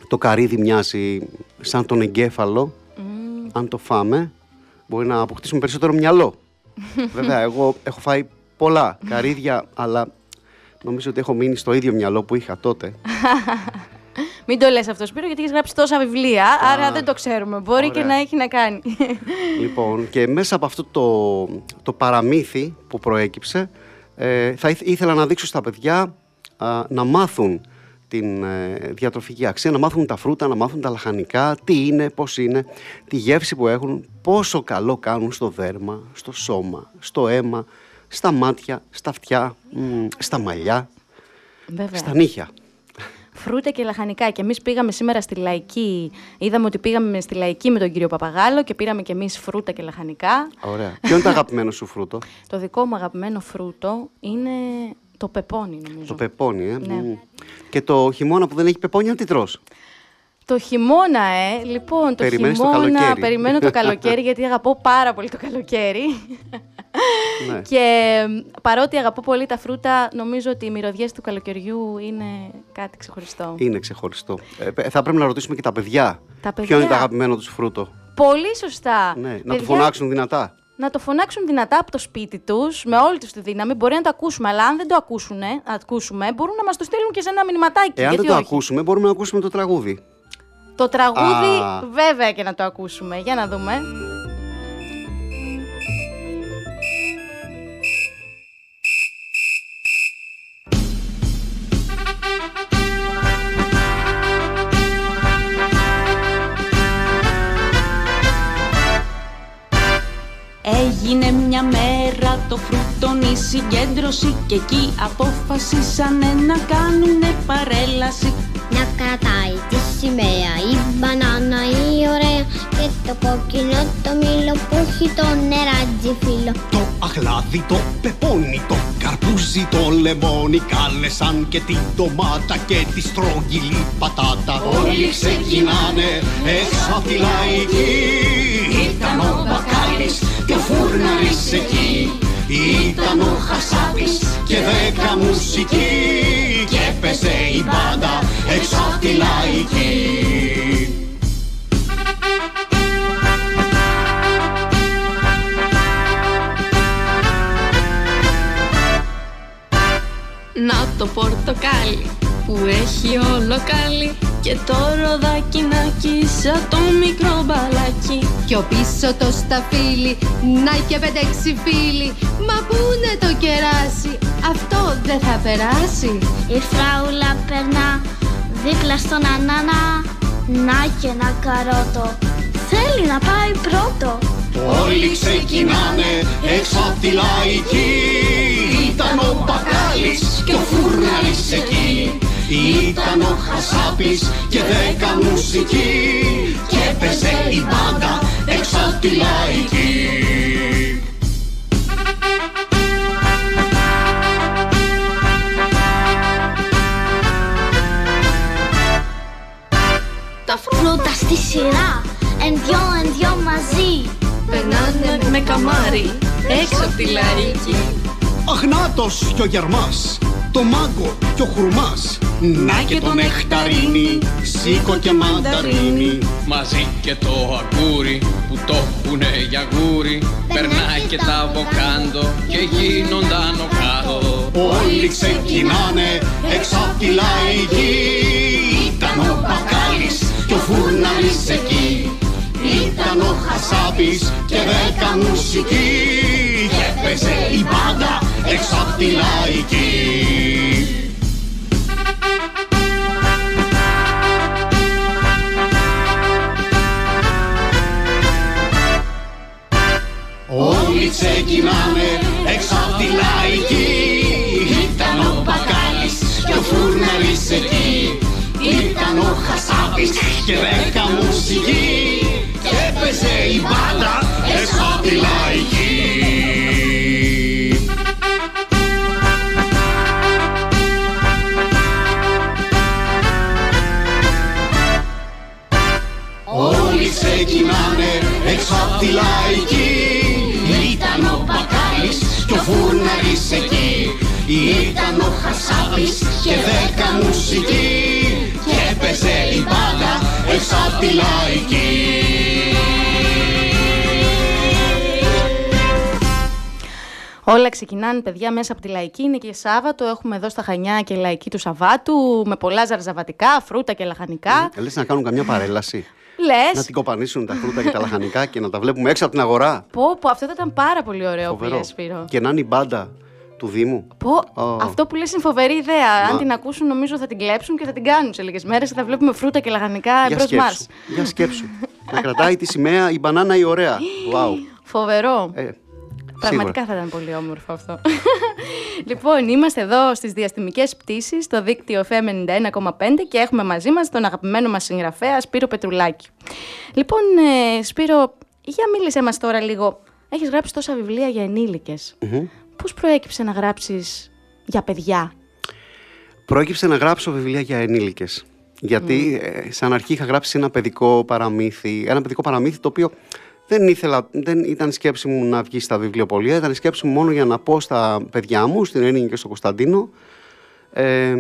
το καρύδι μοιάζει σαν τον εγκέφαλο αν το φάμε μπορεί να αποκτήσουμε περισσότερο μυαλό βέβαια εγώ έχω φάει πολλά καρύδια αλλά νομίζω ότι έχω μείνει στο ίδιο μυαλό που είχα τότε Μην το λες αυτό, Σπύρο, γιατί έχεις γράψει τόσα βιβλία, άρα δεν το ξέρουμε. Μπορεί και Ωραία. να έχει να κάνει. Λοιπόν, και μέσα από αυτό το, το παραμύθι που προέκυψε, ε, θα ήθε- ήθελα να δείξω στα παιδιά α, να μάθουν την ε, διατροφική αξία, να μάθουν τα φρούτα, να μάθουν τα λαχανικά, τι είναι, πώς είναι, τη γεύση που έχουν, πόσο καλό κάνουν στο δέρμα, στο σώμα, στο αίμα, στα μάτια, στα αυτιά, μ, στα μαλλιά, Βέβαια. στα νύχια. Φρούτα και λαχανικά. Και εμείς πήγαμε σήμερα στη Λαϊκή. Είδαμε ότι πήγαμε στη Λαϊκή με τον κύριο Παπαγάλο και πήραμε και εμείς φρούτα και λαχανικά. Ωραία. Ποιο είναι το αγαπημένο σου φρούτο; Το δικό μου αγαπημένο φρούτο είναι το πεπόνι, νομίζω. Το πεπόνι, ε. Ναι. Μ. Και το χειμώνα που δεν έχει πεπόνια, τι τρως; Το χειμώνα, ε. Λοιπόν, το Περιμένεις το χειμώνα. καλοκαίρι. περιμένω το καλοκαίρι, γιατί αγαπώ πάρα πολύ το καλοκαίρι. Ναι. Και μ, παρότι αγαπώ πολύ τα φρούτα, νομίζω ότι οι μυρωδιές του καλοκαιριού είναι κάτι ξεχωριστό. Είναι ξεχωριστό. Ε, πε- θα πρέπει να ρωτήσουμε και τα παιδιά. Τα Ποιο είναι το παιδιά. αγαπημένο τους φρούτο; Πολύ σωστά. Ναι, να το Παιδιά, φωνάξουν δυνατά. Να το φωνάξουν δυνατά από το σπίτι τους, με όλη τους τη δύναμη. Μπορεί να το ακούσουμε, αλλά αν δεν το ακούσουν, ακούσουμε, μπορούν να μας το στείλουν και σε ένα μηνυματάκι. Εάν γιατί δεν το όχι. ακούσουμε, μπορούμε να ακούσουμε το τραγούδι. Το τραγούδι, Α. βέβαια και να το ακούσουμε. Για να δούμε. Το φρούτον η συγκέντρωση και εκεί αποφασίσανε να κάνουνε παρέλαση. Να κρατάει τη σημαία η μπανάνα η ωραία και το κόκκινο το μήλο που έχει το νεράτζι φύλλο. Το αχλάδι, το πεπόνι, το καρπούζι, το λεμόνι Κάλεσαν και την ντομάτα και τη στρογγυλή πατάτα Όλοι ξεκινάνε έξω απ' τη λαϊκή Ήταν ο Μπακάλης και ο Φούρναρης εκεί Ήταν ο Χασάπης και δέκα μουσική Και έπαιζε η μπάντα έξω απ' τη λαϊκή. Να το πορτοκάλι που έχει όλο κάλι και το ροδακινάκι σαν το μικρό μπαλάκι. Πιο πίσω το σταφύλι, να και πέντε-έξι φίλοι. Μα πού είναι το κεράσι, αυτό δεν θα περάσει. Η φράουλα περνά δίπλα στον ανάνα Να και ένα καρότο Θέλει να πάει πρώτο Όλοι ξεκινάνε έξω απ' τη λαϊκή Ήταν ο Μπακάλης και ο Φούρναρης εκεί Ήταν ο Χασάπης και δέκα μουσική Και έπαιζε η μπάντα έξω απ' τη λαϊκή. Τα φρούτα στη σειρά Εν δυο εν δυο μαζί. Περνάνε με καμάρι έξω απ' τη λαϊκή. Αχνάτος κι ο Γερμάς, το μάγκο κι ο Χουρμάς. Να και το νεκταρίνι, σίκο και μανταρίνι. Μαζί και το αγκούρι που το έχουνε για γούρι. Περνάει και τα βοκάντο και γίνονταν ο κάτω Όλοι ξεκινάνε έξω απ' τη λαϊκή Ήταν ο Μπακάλης και ο Φούρναρης εκεί. Ήταν ο Χασάπης και δέκα μουσική Και έπαιζε η μπάντα έξω απ' τη λαϊκή ξεκινάνε έξω απ' τη λαϊκή. Ήταν ο Μπακάλης και ο Φούρναρης εκεί. Ήταν ο Χασάπης και δέκα μουσική Και έπαιζε η μπάντα έξω απ' τη λαϊκή. Όλοι ξεκινάνε έξω απ' τη λαϊκή Φούρναρης εκεί Ήταν ο Χασάπης και δέκα μουσική Και έπαιζε η μπάντα έξω απ' τη λαϊκή Όλα ξεκινάνε, παιδιά, μέσα από τη λαϊκή. Είναι και Σάββατο. Έχουμε εδώ στα Χανιά και λαϊκή του Σαββάτου. Με πολλά ζαρζαβατικά, φρούτα και λαχανικά. Ε, Λες να κάνουν καμιά παρέλαση. Λες; Να την κοπανίσουν τα φρούτα και τα λαχανικά και να τα βλέπουμε έξω από την αγορά. Πω, πω, αυτό θα ήταν πάρα πολύ ωραίο που Φοβερό. λες, Σπύρο. Και να είναι η μπάντα του Δήμου. Πω, Ω. αυτό που λες είναι φοβερή ιδέα. Αν Μα- την ακούσουν, νομίζω θα την κλέψουν και θα την κάνουν σε λίγες μέρες και θα βλέπουμε φρούτα και λαχανικά Για εμπρό μας. σκέψου. Για σκέψου. να κρατάει τη σημαία η μπανάνα η ωραία. Wow. Φοβερό. Ε, Πραγματικά σίγουρα. θα ήταν πολύ όμορφο αυτό. λοιπόν, είμαστε εδώ στις διαστημικές πτήσεις, στο δίκτυο FM 91,5 και έχουμε μαζί μας τον αγαπημένο μας συγγραφέα Σπύρο Πετρουλάκη. Λοιπόν, ε, Σπύρο, για μίλησέ μας τώρα λίγο. Έχεις γράψει τόσα βιβλία για ενήλικες. Μμμ. Πώς προέκυψε να γράψεις για παιδιά; Προέκυψε να γράψω βιβλία για ενήλικες. Γιατί ε, σαν αρχή είχα γράψει ένα παιδικό παραμύθι. Ένα παιδικό παραμύθι το οποίο δεν, ήθελα, δεν ήταν η σκέψη μου να βγει στα βιβλιοπολία. Ήταν η σκέψη μου μόνο για να πω στα παιδιά μου, στην Έννη και στον Κωνσταντίνο, ε,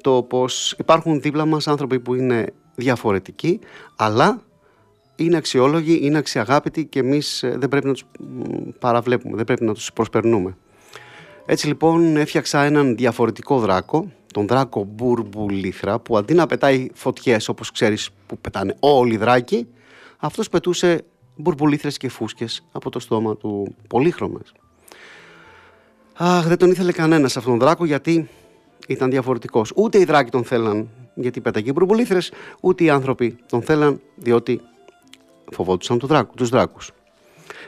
το πως υπάρχουν δίπλα μας άνθρωποι που είναι διαφορετικοί, αλλά είναι αξιόλογοι, είναι αξιαγάπητοι και εμείς ε, δεν πρέπει να τους μ, παραβλέπουμε, δεν πρέπει να τους προσπερνούμε. Έτσι λοιπόν έφτιαξα έναν διαφορετικό δράκο, τον δράκο Μπουρμπουλήθρα, που αντί να πετάει φωτιές όπως ξέρεις που πετάνε όλοι οι δράκοι, αυτός πετούσε μπουρμπουλήθρες και φούσκες από το στόμα του πολύχρωμες. Αχ, δεν τον ήθελε κανένας αυτόν τον δράκο γιατί ήταν διαφορετικός. Ούτε οι δράκοι τον θέλαν γιατί πέταγε μπουρμπουλήθρες, ούτε οι άνθρωποι τον θέλαν διότι φοβόντουσαν του δράκου, τους δράκους.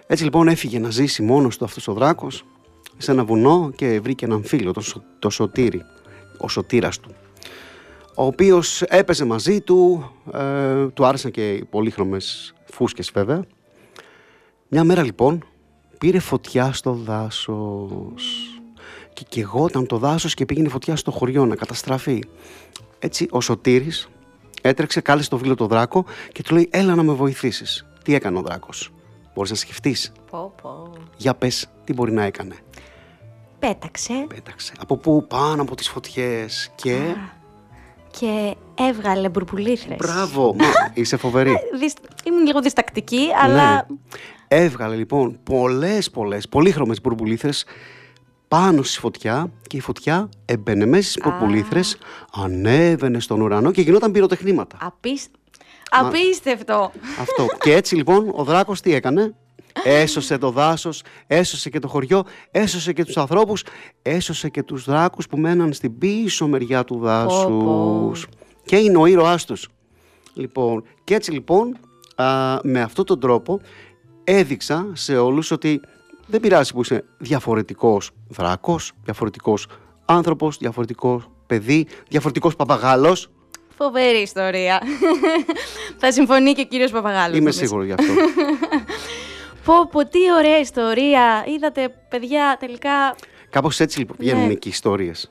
Έτσι λοιπόν έφυγε να ζήσει μόνος του αυτός ο δράκος σε ένα βουνό και βρήκε έναν φίλο, το, Σω- το Σωτήρι, ο σωτήρας του ο οποίος έπαιζε μαζί του, ε, του άρεσαν και οι πολύχρωμες φούσκες βέβαια. Μια μέρα λοιπόν πήρε φωτιά στο δάσος και κεγόταν το δάσος και πήγαινε φωτιά στο χωριό να καταστραφεί. Έτσι ο Σωτήρης έτρεξε, κάλεσε το φίλο το δράκο και του λέει έλα να με βοηθήσεις. Τι έκανε ο δράκος; Μπορείς να σκεφτείς; Πω, πω. Για πες τι μπορεί να έκανε; Πέταξε Πέταξε. Από πού πάνω από τις φωτιές και... και έβγαλε μπουρμπουλήθρες. Μπράβο, μα, είσαι φοβερή. Δυσ- Ήμουν λίγο διστακτική, αλλά Ναι. Έβγαλε λοιπόν πολλές πολλές πολύχρωμες μπουρμπουλήθρες πάνω στη φωτιά και η φωτιά έμπαινε μέσα στις μπουρμπουλήθρες, ανέβαινε στον ουρανό και γινόταν πυροτεχνήματα. απίσ... Μα- απίστευτο. Αυτό. Και έτσι λοιπόν ο δράκος τι έκανε; Έσωσε το δάσος, έσωσε και το χωριό, έσωσε και τους ανθρώπους, έσωσε και τους δράκους που μέναν στην πίσω μεριά του δάσους. Και είναι ο ήρωάς τους. Λοιπόν, και έτσι λοιπόν, α, με αυτόν τον τρόπο έδειξα σε όλους ότι δεν πειράζει που είσαι διαφορετικός δράκος, διαφορετικός άνθρωπος, διαφορετικός παιδί, διαφορετικός παπαγάλος. Φοβερή ιστορία. Θα συμφωνεί και ο κύριος Παπαγάλος. Είμαι νομίζω. σίγουρος γι' αυτό. Πω, πω, τι ωραία ιστορία. Είδατε, παιδιά, τελικά... Κάπως έτσι λοιπόν βγαίνουν Ναι. και οι ιστορίες.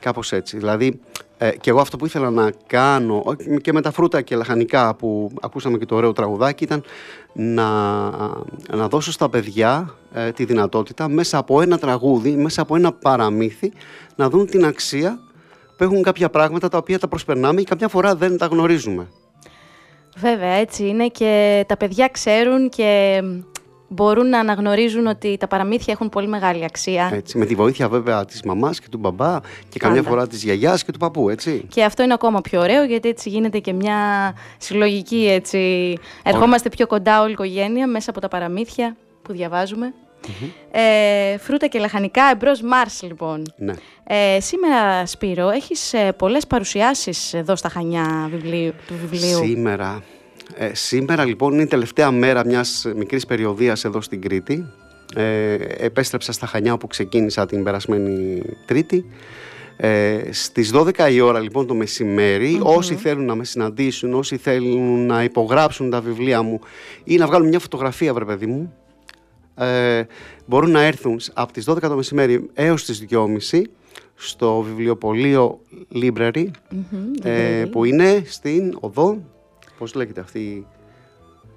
Κάπως έτσι. Δηλαδή, ε, και εγώ αυτό που ήθελα να κάνω όχι, και με τα φρούτα και λαχανικά που ακούσαμε και το ωραίο τραγουδάκι ήταν να, να δώσω στα παιδιά ε, τη δυνατότητα μέσα από ένα τραγούδι, μέσα από ένα παραμύθι να δουν την αξία που έχουν κάποια πράγματα τα οποία τα προσπερνάμε και καμιά φορά δεν τα γνωρίζουμε. Βέβαια, έτσι είναι και τα παιδιά ξέρουν και μπορούν να αναγνωρίζουν ότι τα παραμύθια έχουν πολύ μεγάλη αξία. Έτσι, με τη βοήθεια βέβαια της μαμάς και του μπαμπά και καμιά Πάντα. φορά της γιαγιάς και του παππού, έτσι. Και αυτό είναι ακόμα πιο ωραίο γιατί έτσι γίνεται και μια συλλογική έτσι. Ερχόμαστε πιο κοντά όλη η οικογένεια μέσα από τα παραμύθια που διαβάζουμε. Ε, φρούτα και λαχανικά εμπρός Μάρς λοιπόν. Ναι. Ε, σήμερα Σπύρο έχεις ε, πολλές παρουσιάσεις εδώ στα Χανιά βιβλίου, του βιβλίου. Σήμερα. Ε, σήμερα λοιπόν είναι η τελευταία μέρα μιας μικρής περιοδίας εδώ στην Κρήτη. Ε, επέστρεψα στα Χανιά όπου ξεκίνησα την περασμένη Τρίτη. Ε, στις 12 η ώρα λοιπόν το μεσημερι όσοι θέλουν να με συναντήσουν, όσοι θέλουν να υπογράψουν τα βιβλία μου ή να βγάλουν μια φωτογραφία βρε παιδί μου, ε, μπορούν να έρθουν από τις 12 το μεσημέρι έως τις 2.30 στο βιβλιοπωλείο Library, ε, που είναι στην οδό, πώς λέγεται αυτή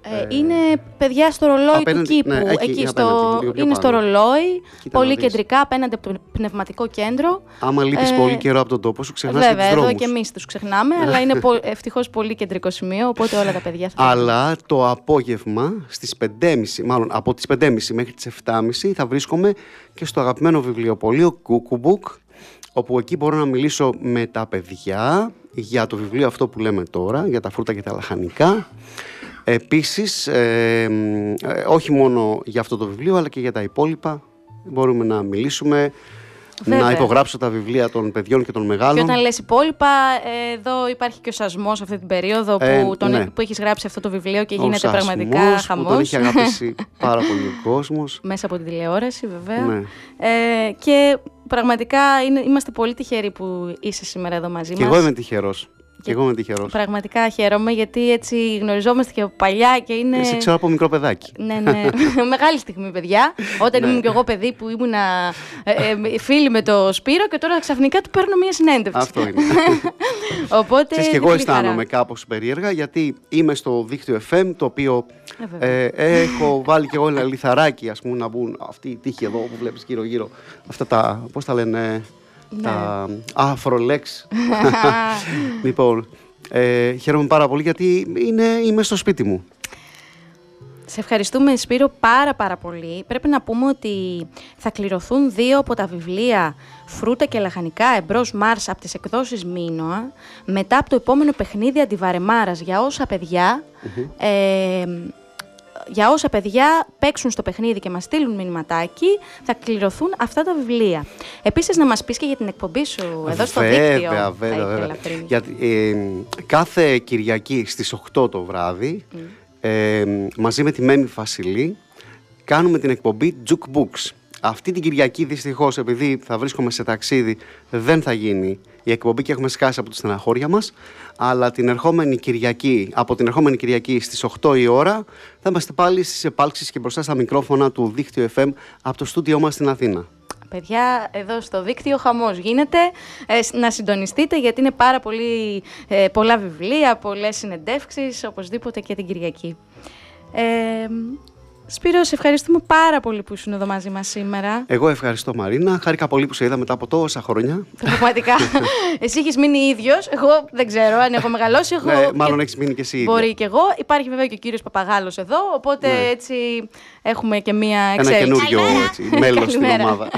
ε, είναι παιδιά στο ρολόι απέναντι- του κήπου. ναι, εκεί, εκεί απέναντι, στο, λίγο πιο είναι στο πάνω. ρολόι, Κοίτα πολύ να δεις. κεντρικά, απέναντι από το πνευματικό κέντρο. Άμα λείπεις Ε, πολύ καιρό από τον τόπο σου, ξεχνάς και Βέβαια, τους εδώ δρόμους. και εμείς τους ξεχνάμε, αλλά είναι ευτυχώς πολύ κεντρικό σημείο, οπότε όλα τα παιδιά θα Αλλά το απόγευμα στις 5.30, μάλλον από τις 5.30 μέχρι τις 7.30 θα βρίσκομαι και στο αγαπημένο βιβλιοπωλείο Cuckoo Book όπου εκεί μπορώ να μιλήσω με τα παιδιά για το βιβλίο αυτό που λέμε τώρα, για τα φρούτα και τα λαχανικά. Επίσης, ε, μ, ε, όχι μόνο για αυτό το βιβλίο, αλλά και για τα υπόλοιπα μπορούμε να μιλήσουμε, Βέβαια. να υπογράψω τα βιβλία των παιδιών και των Και μεγάλων. όταν λες υπόλοιπα, ε, εδώ υπάρχει και ο σασμός αυτή την περίοδο που, Ε, τον, ναι. που έχεις γράψει αυτό το βιβλίο και Ο γίνεται πραγματικά Σασμός, που χαμός. τον έχει αγαπήσει πάρα πολύ ο κόσμος. Μέσα από τη τηλεόραση βέβαια. Ναι. Ε, και πραγματικά είναι, είμαστε πολύ τυχεροί που είσαι σήμερα εδώ μαζί Και μας. εγώ είμαι τυχερός. Και εγώ είμαι τυχερός. Πραγματικά χαίρομαι γιατί έτσι γνωριζόμαστε και από παλιά και είναι... Σε ξέρω από μικρό παιδάκι. Ναι, ναι. Μεγάλη στιγμή, παιδιά. Όταν Ναι. ήμουν κι εγώ παιδί που ήμουν φίλη με το Σπύρο και τώρα ξαφνικά του παίρνω μία συνέντευξη. Αυτό είναι. Οπότε. Ξέρεις, και είναι εγώ πολύ χαρά. αισθάνομαι κάπως περίεργα γιατί είμαι στο δίκτυο FM το οποίο Ε, βέβαια. ε, έχω βάλει και εγώ ένα λιθαράκι ας πούμε να μπουν αυτή η τύχη εδώ που βλέπεις γύρω γύρω αυτά τα, πώς τα λένε, Ναι. τα αφρολέξ. λοιπόν, ε, χαίρομαι πάρα πολύ γιατί είναι, είμαι στο σπίτι μου. Σε ευχαριστούμε Σπύρο πάρα πάρα πολύ. Πρέπει να πούμε ότι θα κληρωθούν δύο από τα βιβλία «Φρούτα και λαχανικά εμπρός Μάρς» από τις εκδόσεις Μίνωα μετά από το επόμενο παιχνίδι Αντιβαρεμάρας για όσα παιδιά ε, για όσα παιδιά παίξουν στο παιχνίδι και μας στείλουν μηνυματάκι, θα κληρωθούν αυτά τα βιβλία. Επίσης, να μας πεις και για την εκπομπή σου εδώ στο βέβαια, δίκτυο. Βέβαια, θα βέβαια. ήθελα πριν. Γιατί, ε, κάθε Κυριακή στις 8 το βράδυ, ε, μαζί με τη Μέμη Φασιλή, κάνουμε την εκπομπή Jukebooks. Αυτή την Κυριακή δυστυχώς, επειδή θα βρίσκομαι σε ταξίδι, δεν θα γίνει η εκπομπή και έχουμε σκάσει από τη στεναχώρια μας. Αλλά την ερχόμενη Κυριακή, από την ερχόμενη Κυριακή στις 8 η ώρα, θα είμαστε πάλι στις επάλξεις και μπροστά στα μικρόφωνα του Δίκτυο FM από το στούντιό μας στην Αθήνα. Παιδιά, εδώ στο δίκτυο χαμός γίνεται. Ε, σ- να συντονιστείτε γιατί είναι πάρα πολύ, ε, πολλά βιβλία, πολλές συνεντεύξεις, οπωσδήποτε και την Κυριακή. Ε, Σπύρο, σε ευχαριστούμε πάρα πολύ που ήσουν εδώ μαζί μας σήμερα. Εγώ ευχαριστώ Μαρίνα. Χάρηκα πολύ που σε είδα μετά από τόσα χρόνια. Πραγματικά. Εσύ έχεις μείνει ίδιος. Εγώ δεν ξέρω αν έχω μεγαλώσει. Εγώ Ναι, μάλλον και- έχεις μείνει και εσύ ίδια. Μπορεί και εγώ. Υπάρχει βέβαια και ο κύριος Παπαγάλος εδώ. Οπότε Ναι. έτσι έχουμε και μία Ένα εξέλιξη. καινούριο έτσι, μέλος στην Καλημέρα. ομάδα.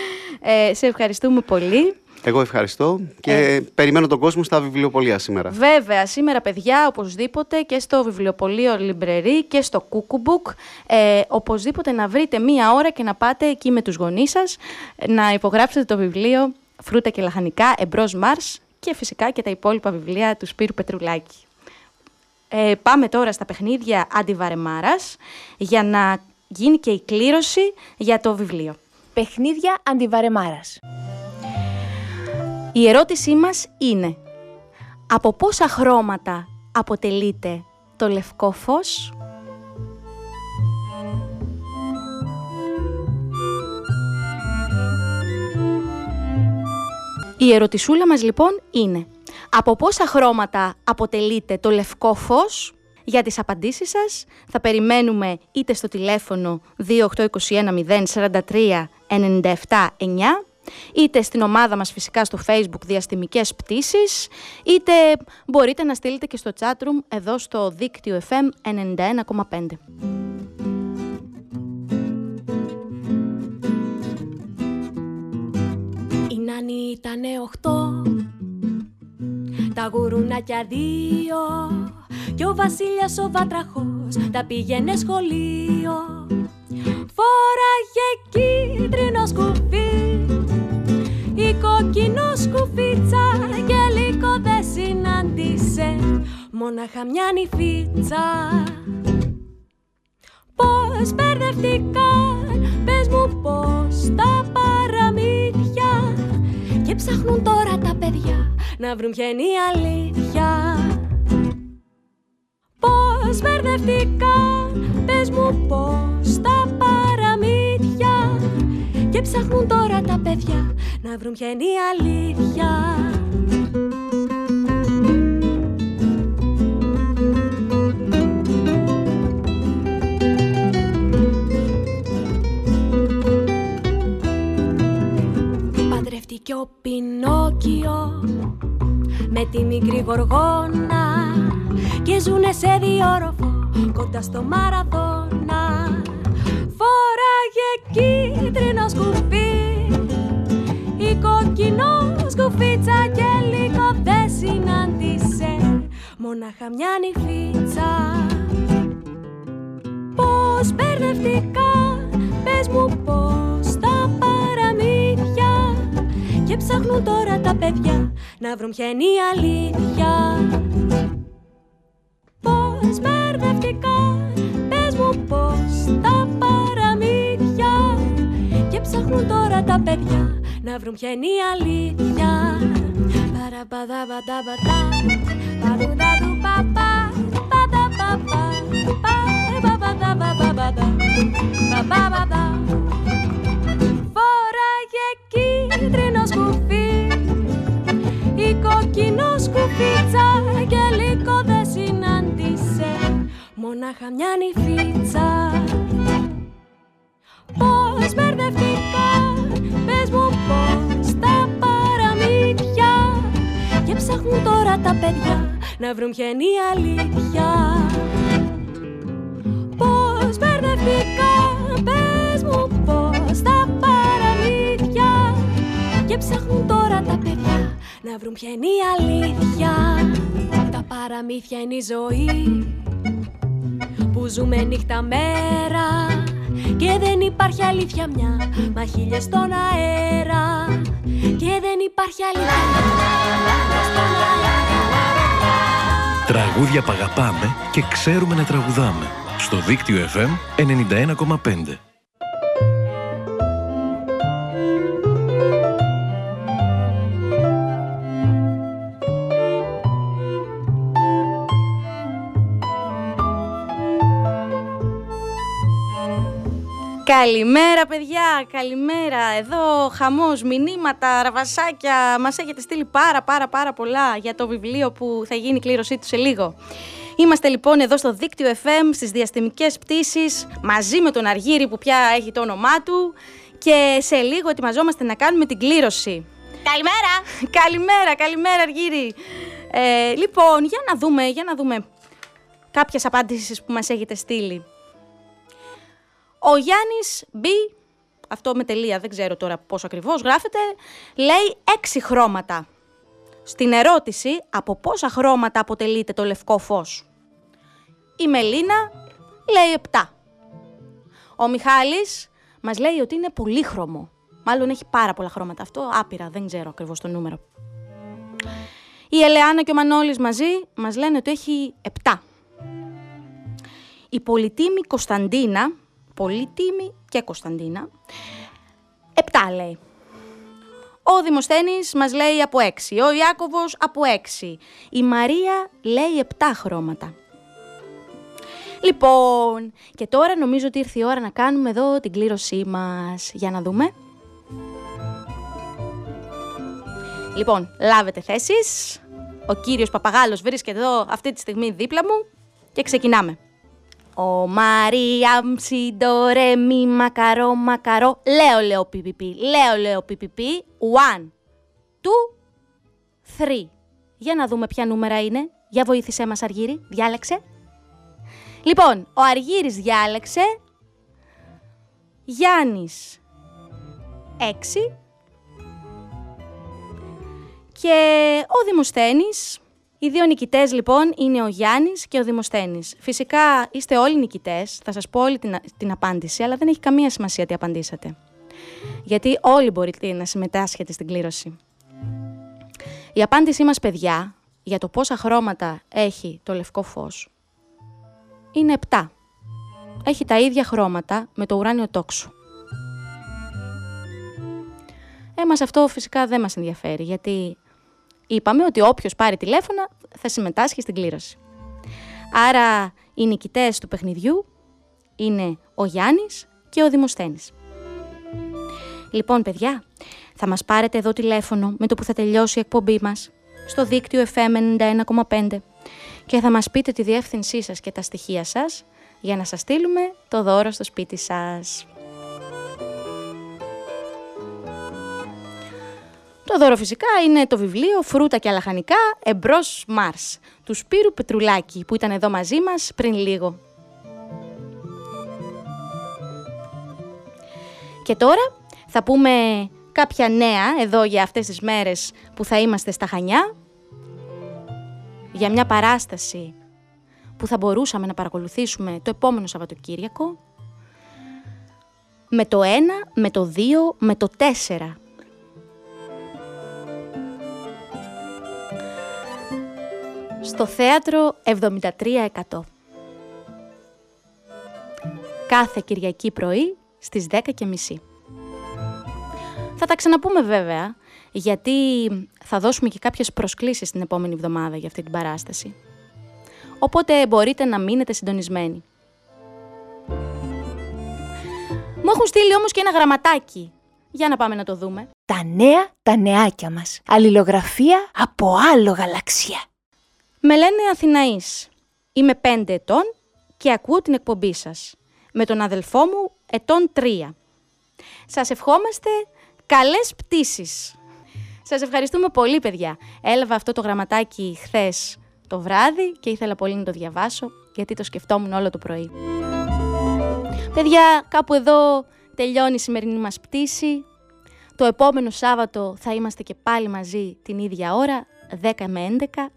ε, σε ευχαριστούμε πολύ. Εγώ ευχαριστώ και Ε. περιμένω τον κόσμο στα βιβλιοπολία σήμερα. Βέβαια, σήμερα παιδιά, οπωσδήποτε και στο βιβλιοπωλείο Λιμπρερή και στο Κουκουμπουκ, ε, οπωσδήποτε να βρείτε μία ώρα και να πάτε εκεί με τους γονείς σας, να υπογράψετε το βιβλίο «Φρούτα και λαχανικά, εμπρός Μάρς» και φυσικά και τα υπόλοιπα βιβλία του Σπύρου Πετρουλάκη. Ε, πάμε τώρα στα παιχνίδια Αντιβαρεμάρας για να γίνει και η κλήρωση για το βιβλίο. Παιχνίδια Αντιβαρεμάρας. Η ερώτησή μας είναι από πόσα χρώματα αποτελείται το λευκό φως; Η ερωτησούλα μας λοιπόν είναι από πόσα χρώματα αποτελείται το λευκό φως; Για τις απαντήσεις σας θα περιμένουμε είτε στο τηλέφωνο 2821 043 97 9 είτε στην ομάδα μας φυσικά στο facebook διαστημικές πτήσεις, είτε μπορείτε να στείλετε και στο chatroom εδώ στο δίκτυο FM 91,5. Η Νάνη ήτανε οχτώ Τα γουρουνάκια δύο Κι ο Βασίλιας ο Βάτραχος Τα πήγαινε σχολείο Φόραγε κίτρινο σκουφί Η κόκκινο σκουφίτσα Γελικό δεν συνάντησε. Μόναχα μια νυφίτσα Πώς μπερδευτήκαν Πες μου πώς τα παραμύθια. Και ψάχνουν τώρα τα παιδιά Να βρουν ποια είναι η αλήθεια. Πώς μπερδευτήκαν Πες μου πώς τα και ψάχνουν τώρα τα παιδιά να βρουν ποια είναι η αλήθεια. Παντρεύτηκε ο Πινόκιο με τη μικρή γοργόνα και ζουνε σε διόροφο κοντά στο Μαραδόνα κόκκινο σκουφίτσα και λίγο δεν συνάντησε. Μονάχα μια νυφίτσα Πώς μπερδευτικά, πες μου πώς τα παραμύθια. Και ψάχνουν τώρα τα παιδιά να βρουν ποια είναι η αλήθεια. Πώς μπερδευτικά, πες μου πώς τα παραμύθια. Και ψάχνουν τώρα τα παιδιά να βρουν ποια είναι η αλήθεια. Παραπαδαβανταβατά, παρουδαδου παπά, παδαπαπά, παραπαδαβαμπαμπατα, παπαπαπα. Φοράγε κίτρινο σκουφί. Η κόκκινο σκουφίτσα και λίγο δεν συνάντησε. Μονάχα μια νυφίτσα. Πώς μπερδευτικά, πες μου πώς τα παραμύθια και ψάχνουν τώρα τα παιδιά να βρουν ποια είναι η αλήθεια. Πώς μπερδευτικά, πες μου πώς τα παραμύθια και ψάχνουν τώρα τα παιδιά να βρουν ποια είναι η αλήθεια. Τα παραμύθια είναι η ζωή που ζούμε νύχτα μέρα και δεν υπάρχει αλήθεια μια μα χίλιες στον αέρα και δεν υπάρχει αλήθεια μια στον αέρα Τραγούδια που αγαπάμε και ξέρουμε να τραγουδάμε. Στο δίκτυο FM 91,5. Καλημέρα παιδιά, καλημέρα. Εδώ χαμός, μηνύματα, ραβασάκια. Μας έχετε στείλει πάρα πάρα πάρα πολλά για το βιβλίο που θα γίνει η κλήρωσή του σε λίγο. Είμαστε λοιπόν εδώ στο δίκτυο FM στις διαστημικές πτήσεις μαζί με τον Αργύρι που πια έχει το όνομά του και σε λίγο ετοιμαζόμαστε να κάνουμε την κλήρωση. Καλημέρα! καλημέρα, καλημέρα Αργύρι. Ε, λοιπόν, για να δούμε, για να δούμε κάποιες απάντησεις που μας έχετε στείλει. Ο Γιάννης B, αυτό με τελεία, δεν ξέρω τώρα πόσο ακριβώς γράφεται, λέει έξι χρώματα. Στην ερώτηση από πόσα χρώματα αποτελείται το λευκό φως; Η Μελίνα λέει 7. Ο Μιχάλης μας λέει ότι είναι πολύχρωμο. Μάλλον έχει πάρα πολλά χρώματα. Αυτό άπειρα, δεν ξέρω ακριβώς το νούμερο. Η Ελεάνα και ο Μανώλης μαζί μας λένε ότι έχει 7. Η πολυτίμη Κωνσταντίνα Πολύτιμη και Κωνσταντίνα. Επτά λέει. Ο Δημοσθένης μας λέει από έξι. Ο Ιάκωβος από έξι. Η Μαρία λέει επτά χρώματα. Λοιπόν, και τώρα νομίζω ότι ήρθε η ώρα να κάνουμε εδώ την κλήρωσή μας. Για να δούμε. Λοιπόν, λάβετε θέσεις. Ο κύριος Παπαγάλος βρίσκεται εδώ αυτή τη στιγμή δίπλα μου και ξεκινάμε. Ο Μαρίαμ Σιντορέ μη μακαρό μακαρό. Λέω λέω πιπιπι Λέω λέω πιπιπι One Two Three. Για να δούμε ποια νούμερα είναι. Για βοήθησέ μας Αργύρι. Διάλεξε. Λοιπόν ο Αργύρης διάλεξε. Γιάννης Έξι. Και ο Δημοσθένης οι δύο νικητές λοιπόν είναι ο Γιάννης και ο Δημοσθένης. Φυσικά είστε όλοι νικητές, θα σας πω όλη την, την απάντηση, αλλά δεν έχει καμία σημασία τι απαντήσατε. Γιατί όλοι μπορείτε να συμμετάσχετε στην κλήρωση. Η απάντησή μας, παιδιά, για το πόσα χρώματα έχει το λευκό φως, είναι 7. Έχει τα ίδια χρώματα με το ουράνιο τόξο. Ε, μας αυτό φυσικά δεν μας ενδιαφέρει, γιατί είπαμε ότι όποιος πάρει τηλέφωνα θα συμμετάσχει στην κλήρωση. Άρα οι νικητές του παιχνιδιού είναι ο Γιάννης και ο Δημοσθένης. Λοιπόν, παιδιά, θα μας πάρετε εδώ τηλέφωνο με το που θα τελειώσει η εκπομπή μας στο δίκτυο FM 91,5 και θα μας πείτε τη διεύθυνσή σας και τα στοιχεία σας για να σας στείλουμε το δώρο στο σπίτι σας. Το δώρο φυσικά είναι το βιβλίο «Φρούτα και αλαχανικά εμπρός Μάρς» του Σπύρου Πετρουλάκη που ήταν εδώ μαζί μας πριν λίγο. Και τώρα θα πούμε κάποια νέα εδώ για αυτές τις μέρες που θα είμαστε στα Χανιά για μια παράσταση που θα μπορούσαμε να παρακολουθήσουμε το επόμενο Σαββατοκύριακο με το 1, με το 2, με το 4. Στο θέατρο 73%. Κάθε Κυριακή πρωί στις 10.30. Θα τα ξαναπούμε βέβαια, γιατί θα δώσουμε και κάποιες προσκλήσεις την επόμενη εβδομάδα για αυτή την παράσταση. Οπότε μπορείτε να μείνετε συντονισμένοι. Μου έχουν στείλει όμως και ένα γραμματάκι. Για να πάμε να το δούμε. Τα νέα τα νεάκια μας. Αλληλογραφία από άλλο γαλαξία. Με λένε Αθηναής. Είμαι 5 ετών και ακούω την εκπομπή σας. Με τον αδελφό μου ετών 3. Σας ευχόμαστε καλές πτήσεις. Σας ευχαριστούμε πολύ παιδιά. Έλαβα αυτό το γραμματάκι χθες το βράδυ και ήθελα πολύ να το διαβάσω γιατί το σκεφτόμουν όλο το πρωί. Παιδιά, κάπου εδώ τελειώνει η σημερινή μας πτήση. Το επόμενο Σάββατο θα είμαστε και πάλι μαζί την ίδια ώρα, 10 με 11.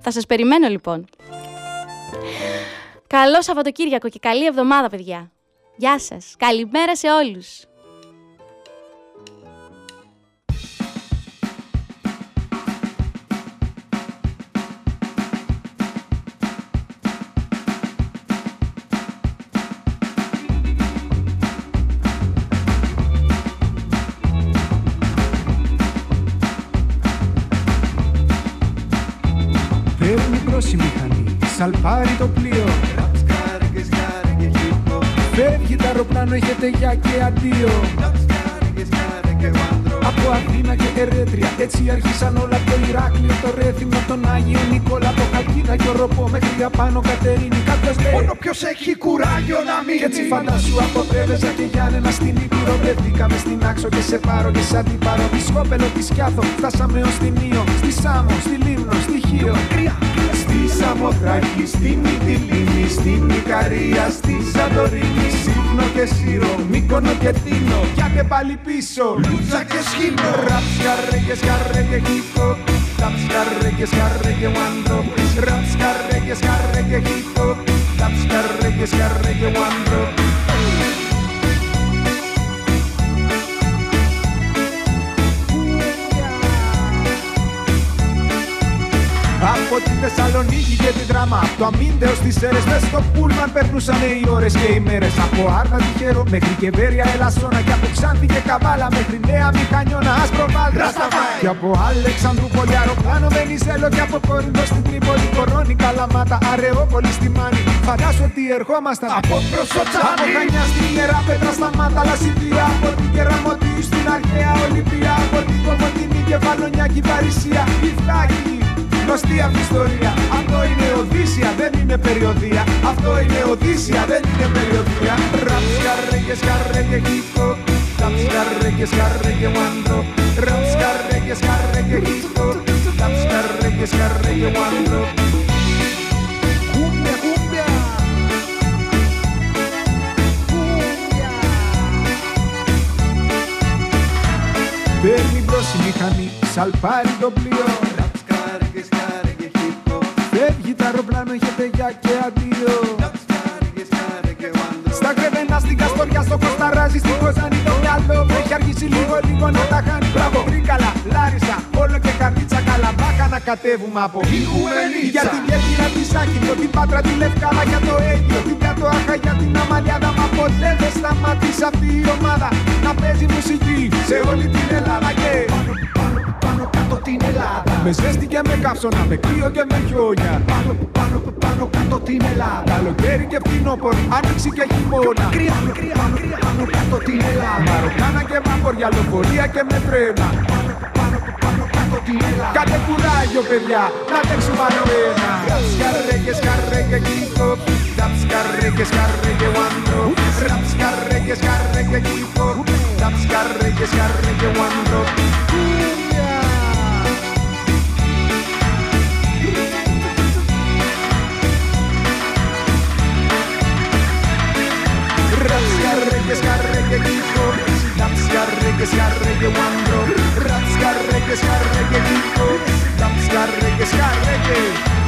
Θα σας περιμένω λοιπόν. Καλό Σαββατοκύριακο και καλή εβδομάδα παιδιά. Γεια σας. Καλημέρα σε όλους. Αεροπλάνο, έχετε για και αντίο Από Αθήνα και Ερέτρια, έτσι άρχισαν όλα από το Ηράκλειο, το Ρέθυμο, τον Άγιο Νικόλα, από Χαλκίδα και Οροπό μέχρι απάνω Κατερίνη. Κάποιος λέει, μόνο ποιος έχει κουράγιο να μην Κι έτσι φαντάσου από Πρέβεζα και Γιάννενα στην Ήπειρο, βρεθήκαμε στην Άξο και σε πάρω και σαν την πάρω, τη Σκόπελο, τη Σκιάθο, φτάσαμε ως την Ήο, στη Σάμο, στη Λίμνο, στη Χίο. Στη Σαμοθράκη, στη Μυτιλίνη, στην Ικαρία, στη Σαντορίνη, Σύμνο και Σύρο, Μύκονο και Τίνο. Πιάτε πάλι πίσω, Λούτσα και Σχήνο. Ραψ, skarrygge, skarrygge, hít og Rapp, skarrygge, skarrygge, wandró Rapp, skarrygge, skarrygge, hít og Rapp, skarrygge, skarrygge, wandró Από τη Θεσσαλονίκη και την Δράμα Από το Αμίντεο στις Σέρες Μες στο Πούλμαν περνούσαν οι ώρες και οι μέρες. Από Άρνα τυχερό μέχρι και Βέρεια Ελασσόνα Και από Ξάνθη και Καβάλα μέχρι Νέα Μηχανιώνα Άσπρο Βάλτρα Και από Αλεξανδρού Πολιαροπλάνο Βενιζέλο Και από Κόρινθο στην Τρίπολη Κορώνη Καλαμάτα Αρεόπολη στη Μάνη. Φαντάσου ότι ερχόμασταν. Από Προσοτσάνη Από Χανιά στην Ιερά Πέτρα στα Μάτα Λασιδία Από την Κεραμωτίου στην Αρχαία Ολυμπία Από την Κομωτινή Κεφαλονιάκη Παρισία Η Φλάκη γνωστή αυτή η ιστορία. Αυτό είναι Οδύσσια, δεν είναι περιοδία. Αυτό είναι Οδύσσια, δεν είναι περιοδία. Ραψ, καρέ και σκαρέ και χίπο. Ραψ, καρέ και σκαρέ και βάντρο. Ραψ, καρέ και σκαρέ και χίπο. Ραψ, καρέ και σκαρέ και βάντρο. Κούμπια, κούμπια. Παίρνει μπρος η μηχανή, σαλπάρει το πλοίο Φεύγεις το αεροπλάνο, έχετε για και αντίο Στα κρεβένα, στην Καστοριά, στο Κωνσταράζι, στην Κοζάνη το μυαλό μου έχει αργήσει λίγο λίγο να τα χάνει. Μπράβο, Τρίκαλα, Λάρισα, όλο και καρδίτσα καλά. Μπάκα να κατέβουμε από Για την Κέρκυρα, τη Σάκυνο, την Πάτρα, τη Λευκάδα Για το Αίγυο, την Κατοάχα, για την Αμαλιάδα Μα ποτέ δεν σταμάτησε αυτή η ομάδα να παίζει μουσική σε όλη την Ελλάδα Με ζέστη και με καύσωνα, με κρύο και με χιόνια. Πάνω που πάνω που πάνω κάτω την Ελλάδα. Καλοκαίρι και φθινόπωρο, άνοιξη και χειμώνα. Κρύα, κρύα, κρύα, πάνω κάτω την Ελλάδα. Μαροκάνα και βαποριά, λεωφορεία και με τρένα. Πάνω που πάνω που πάνω κάτω την Ελλάδα. Κάντε κουράγιο, παιδιά, να τρέξουμε άλλο ένα. Σκαρέγγε, σκαρέγγε, κύκο. Ταπ σκαρέγγε, σκαρέγγε, one Ραπ σκαρέγγε, σκαρέγγε, κύκο. Ταπ σκαρέγγε, σκαρέγγε, skarrege, skarrege, gikor Rap, skarrege, skarrege, wandro Rap, skarrege, skarrege, gikor Rap, skarrege, skarrege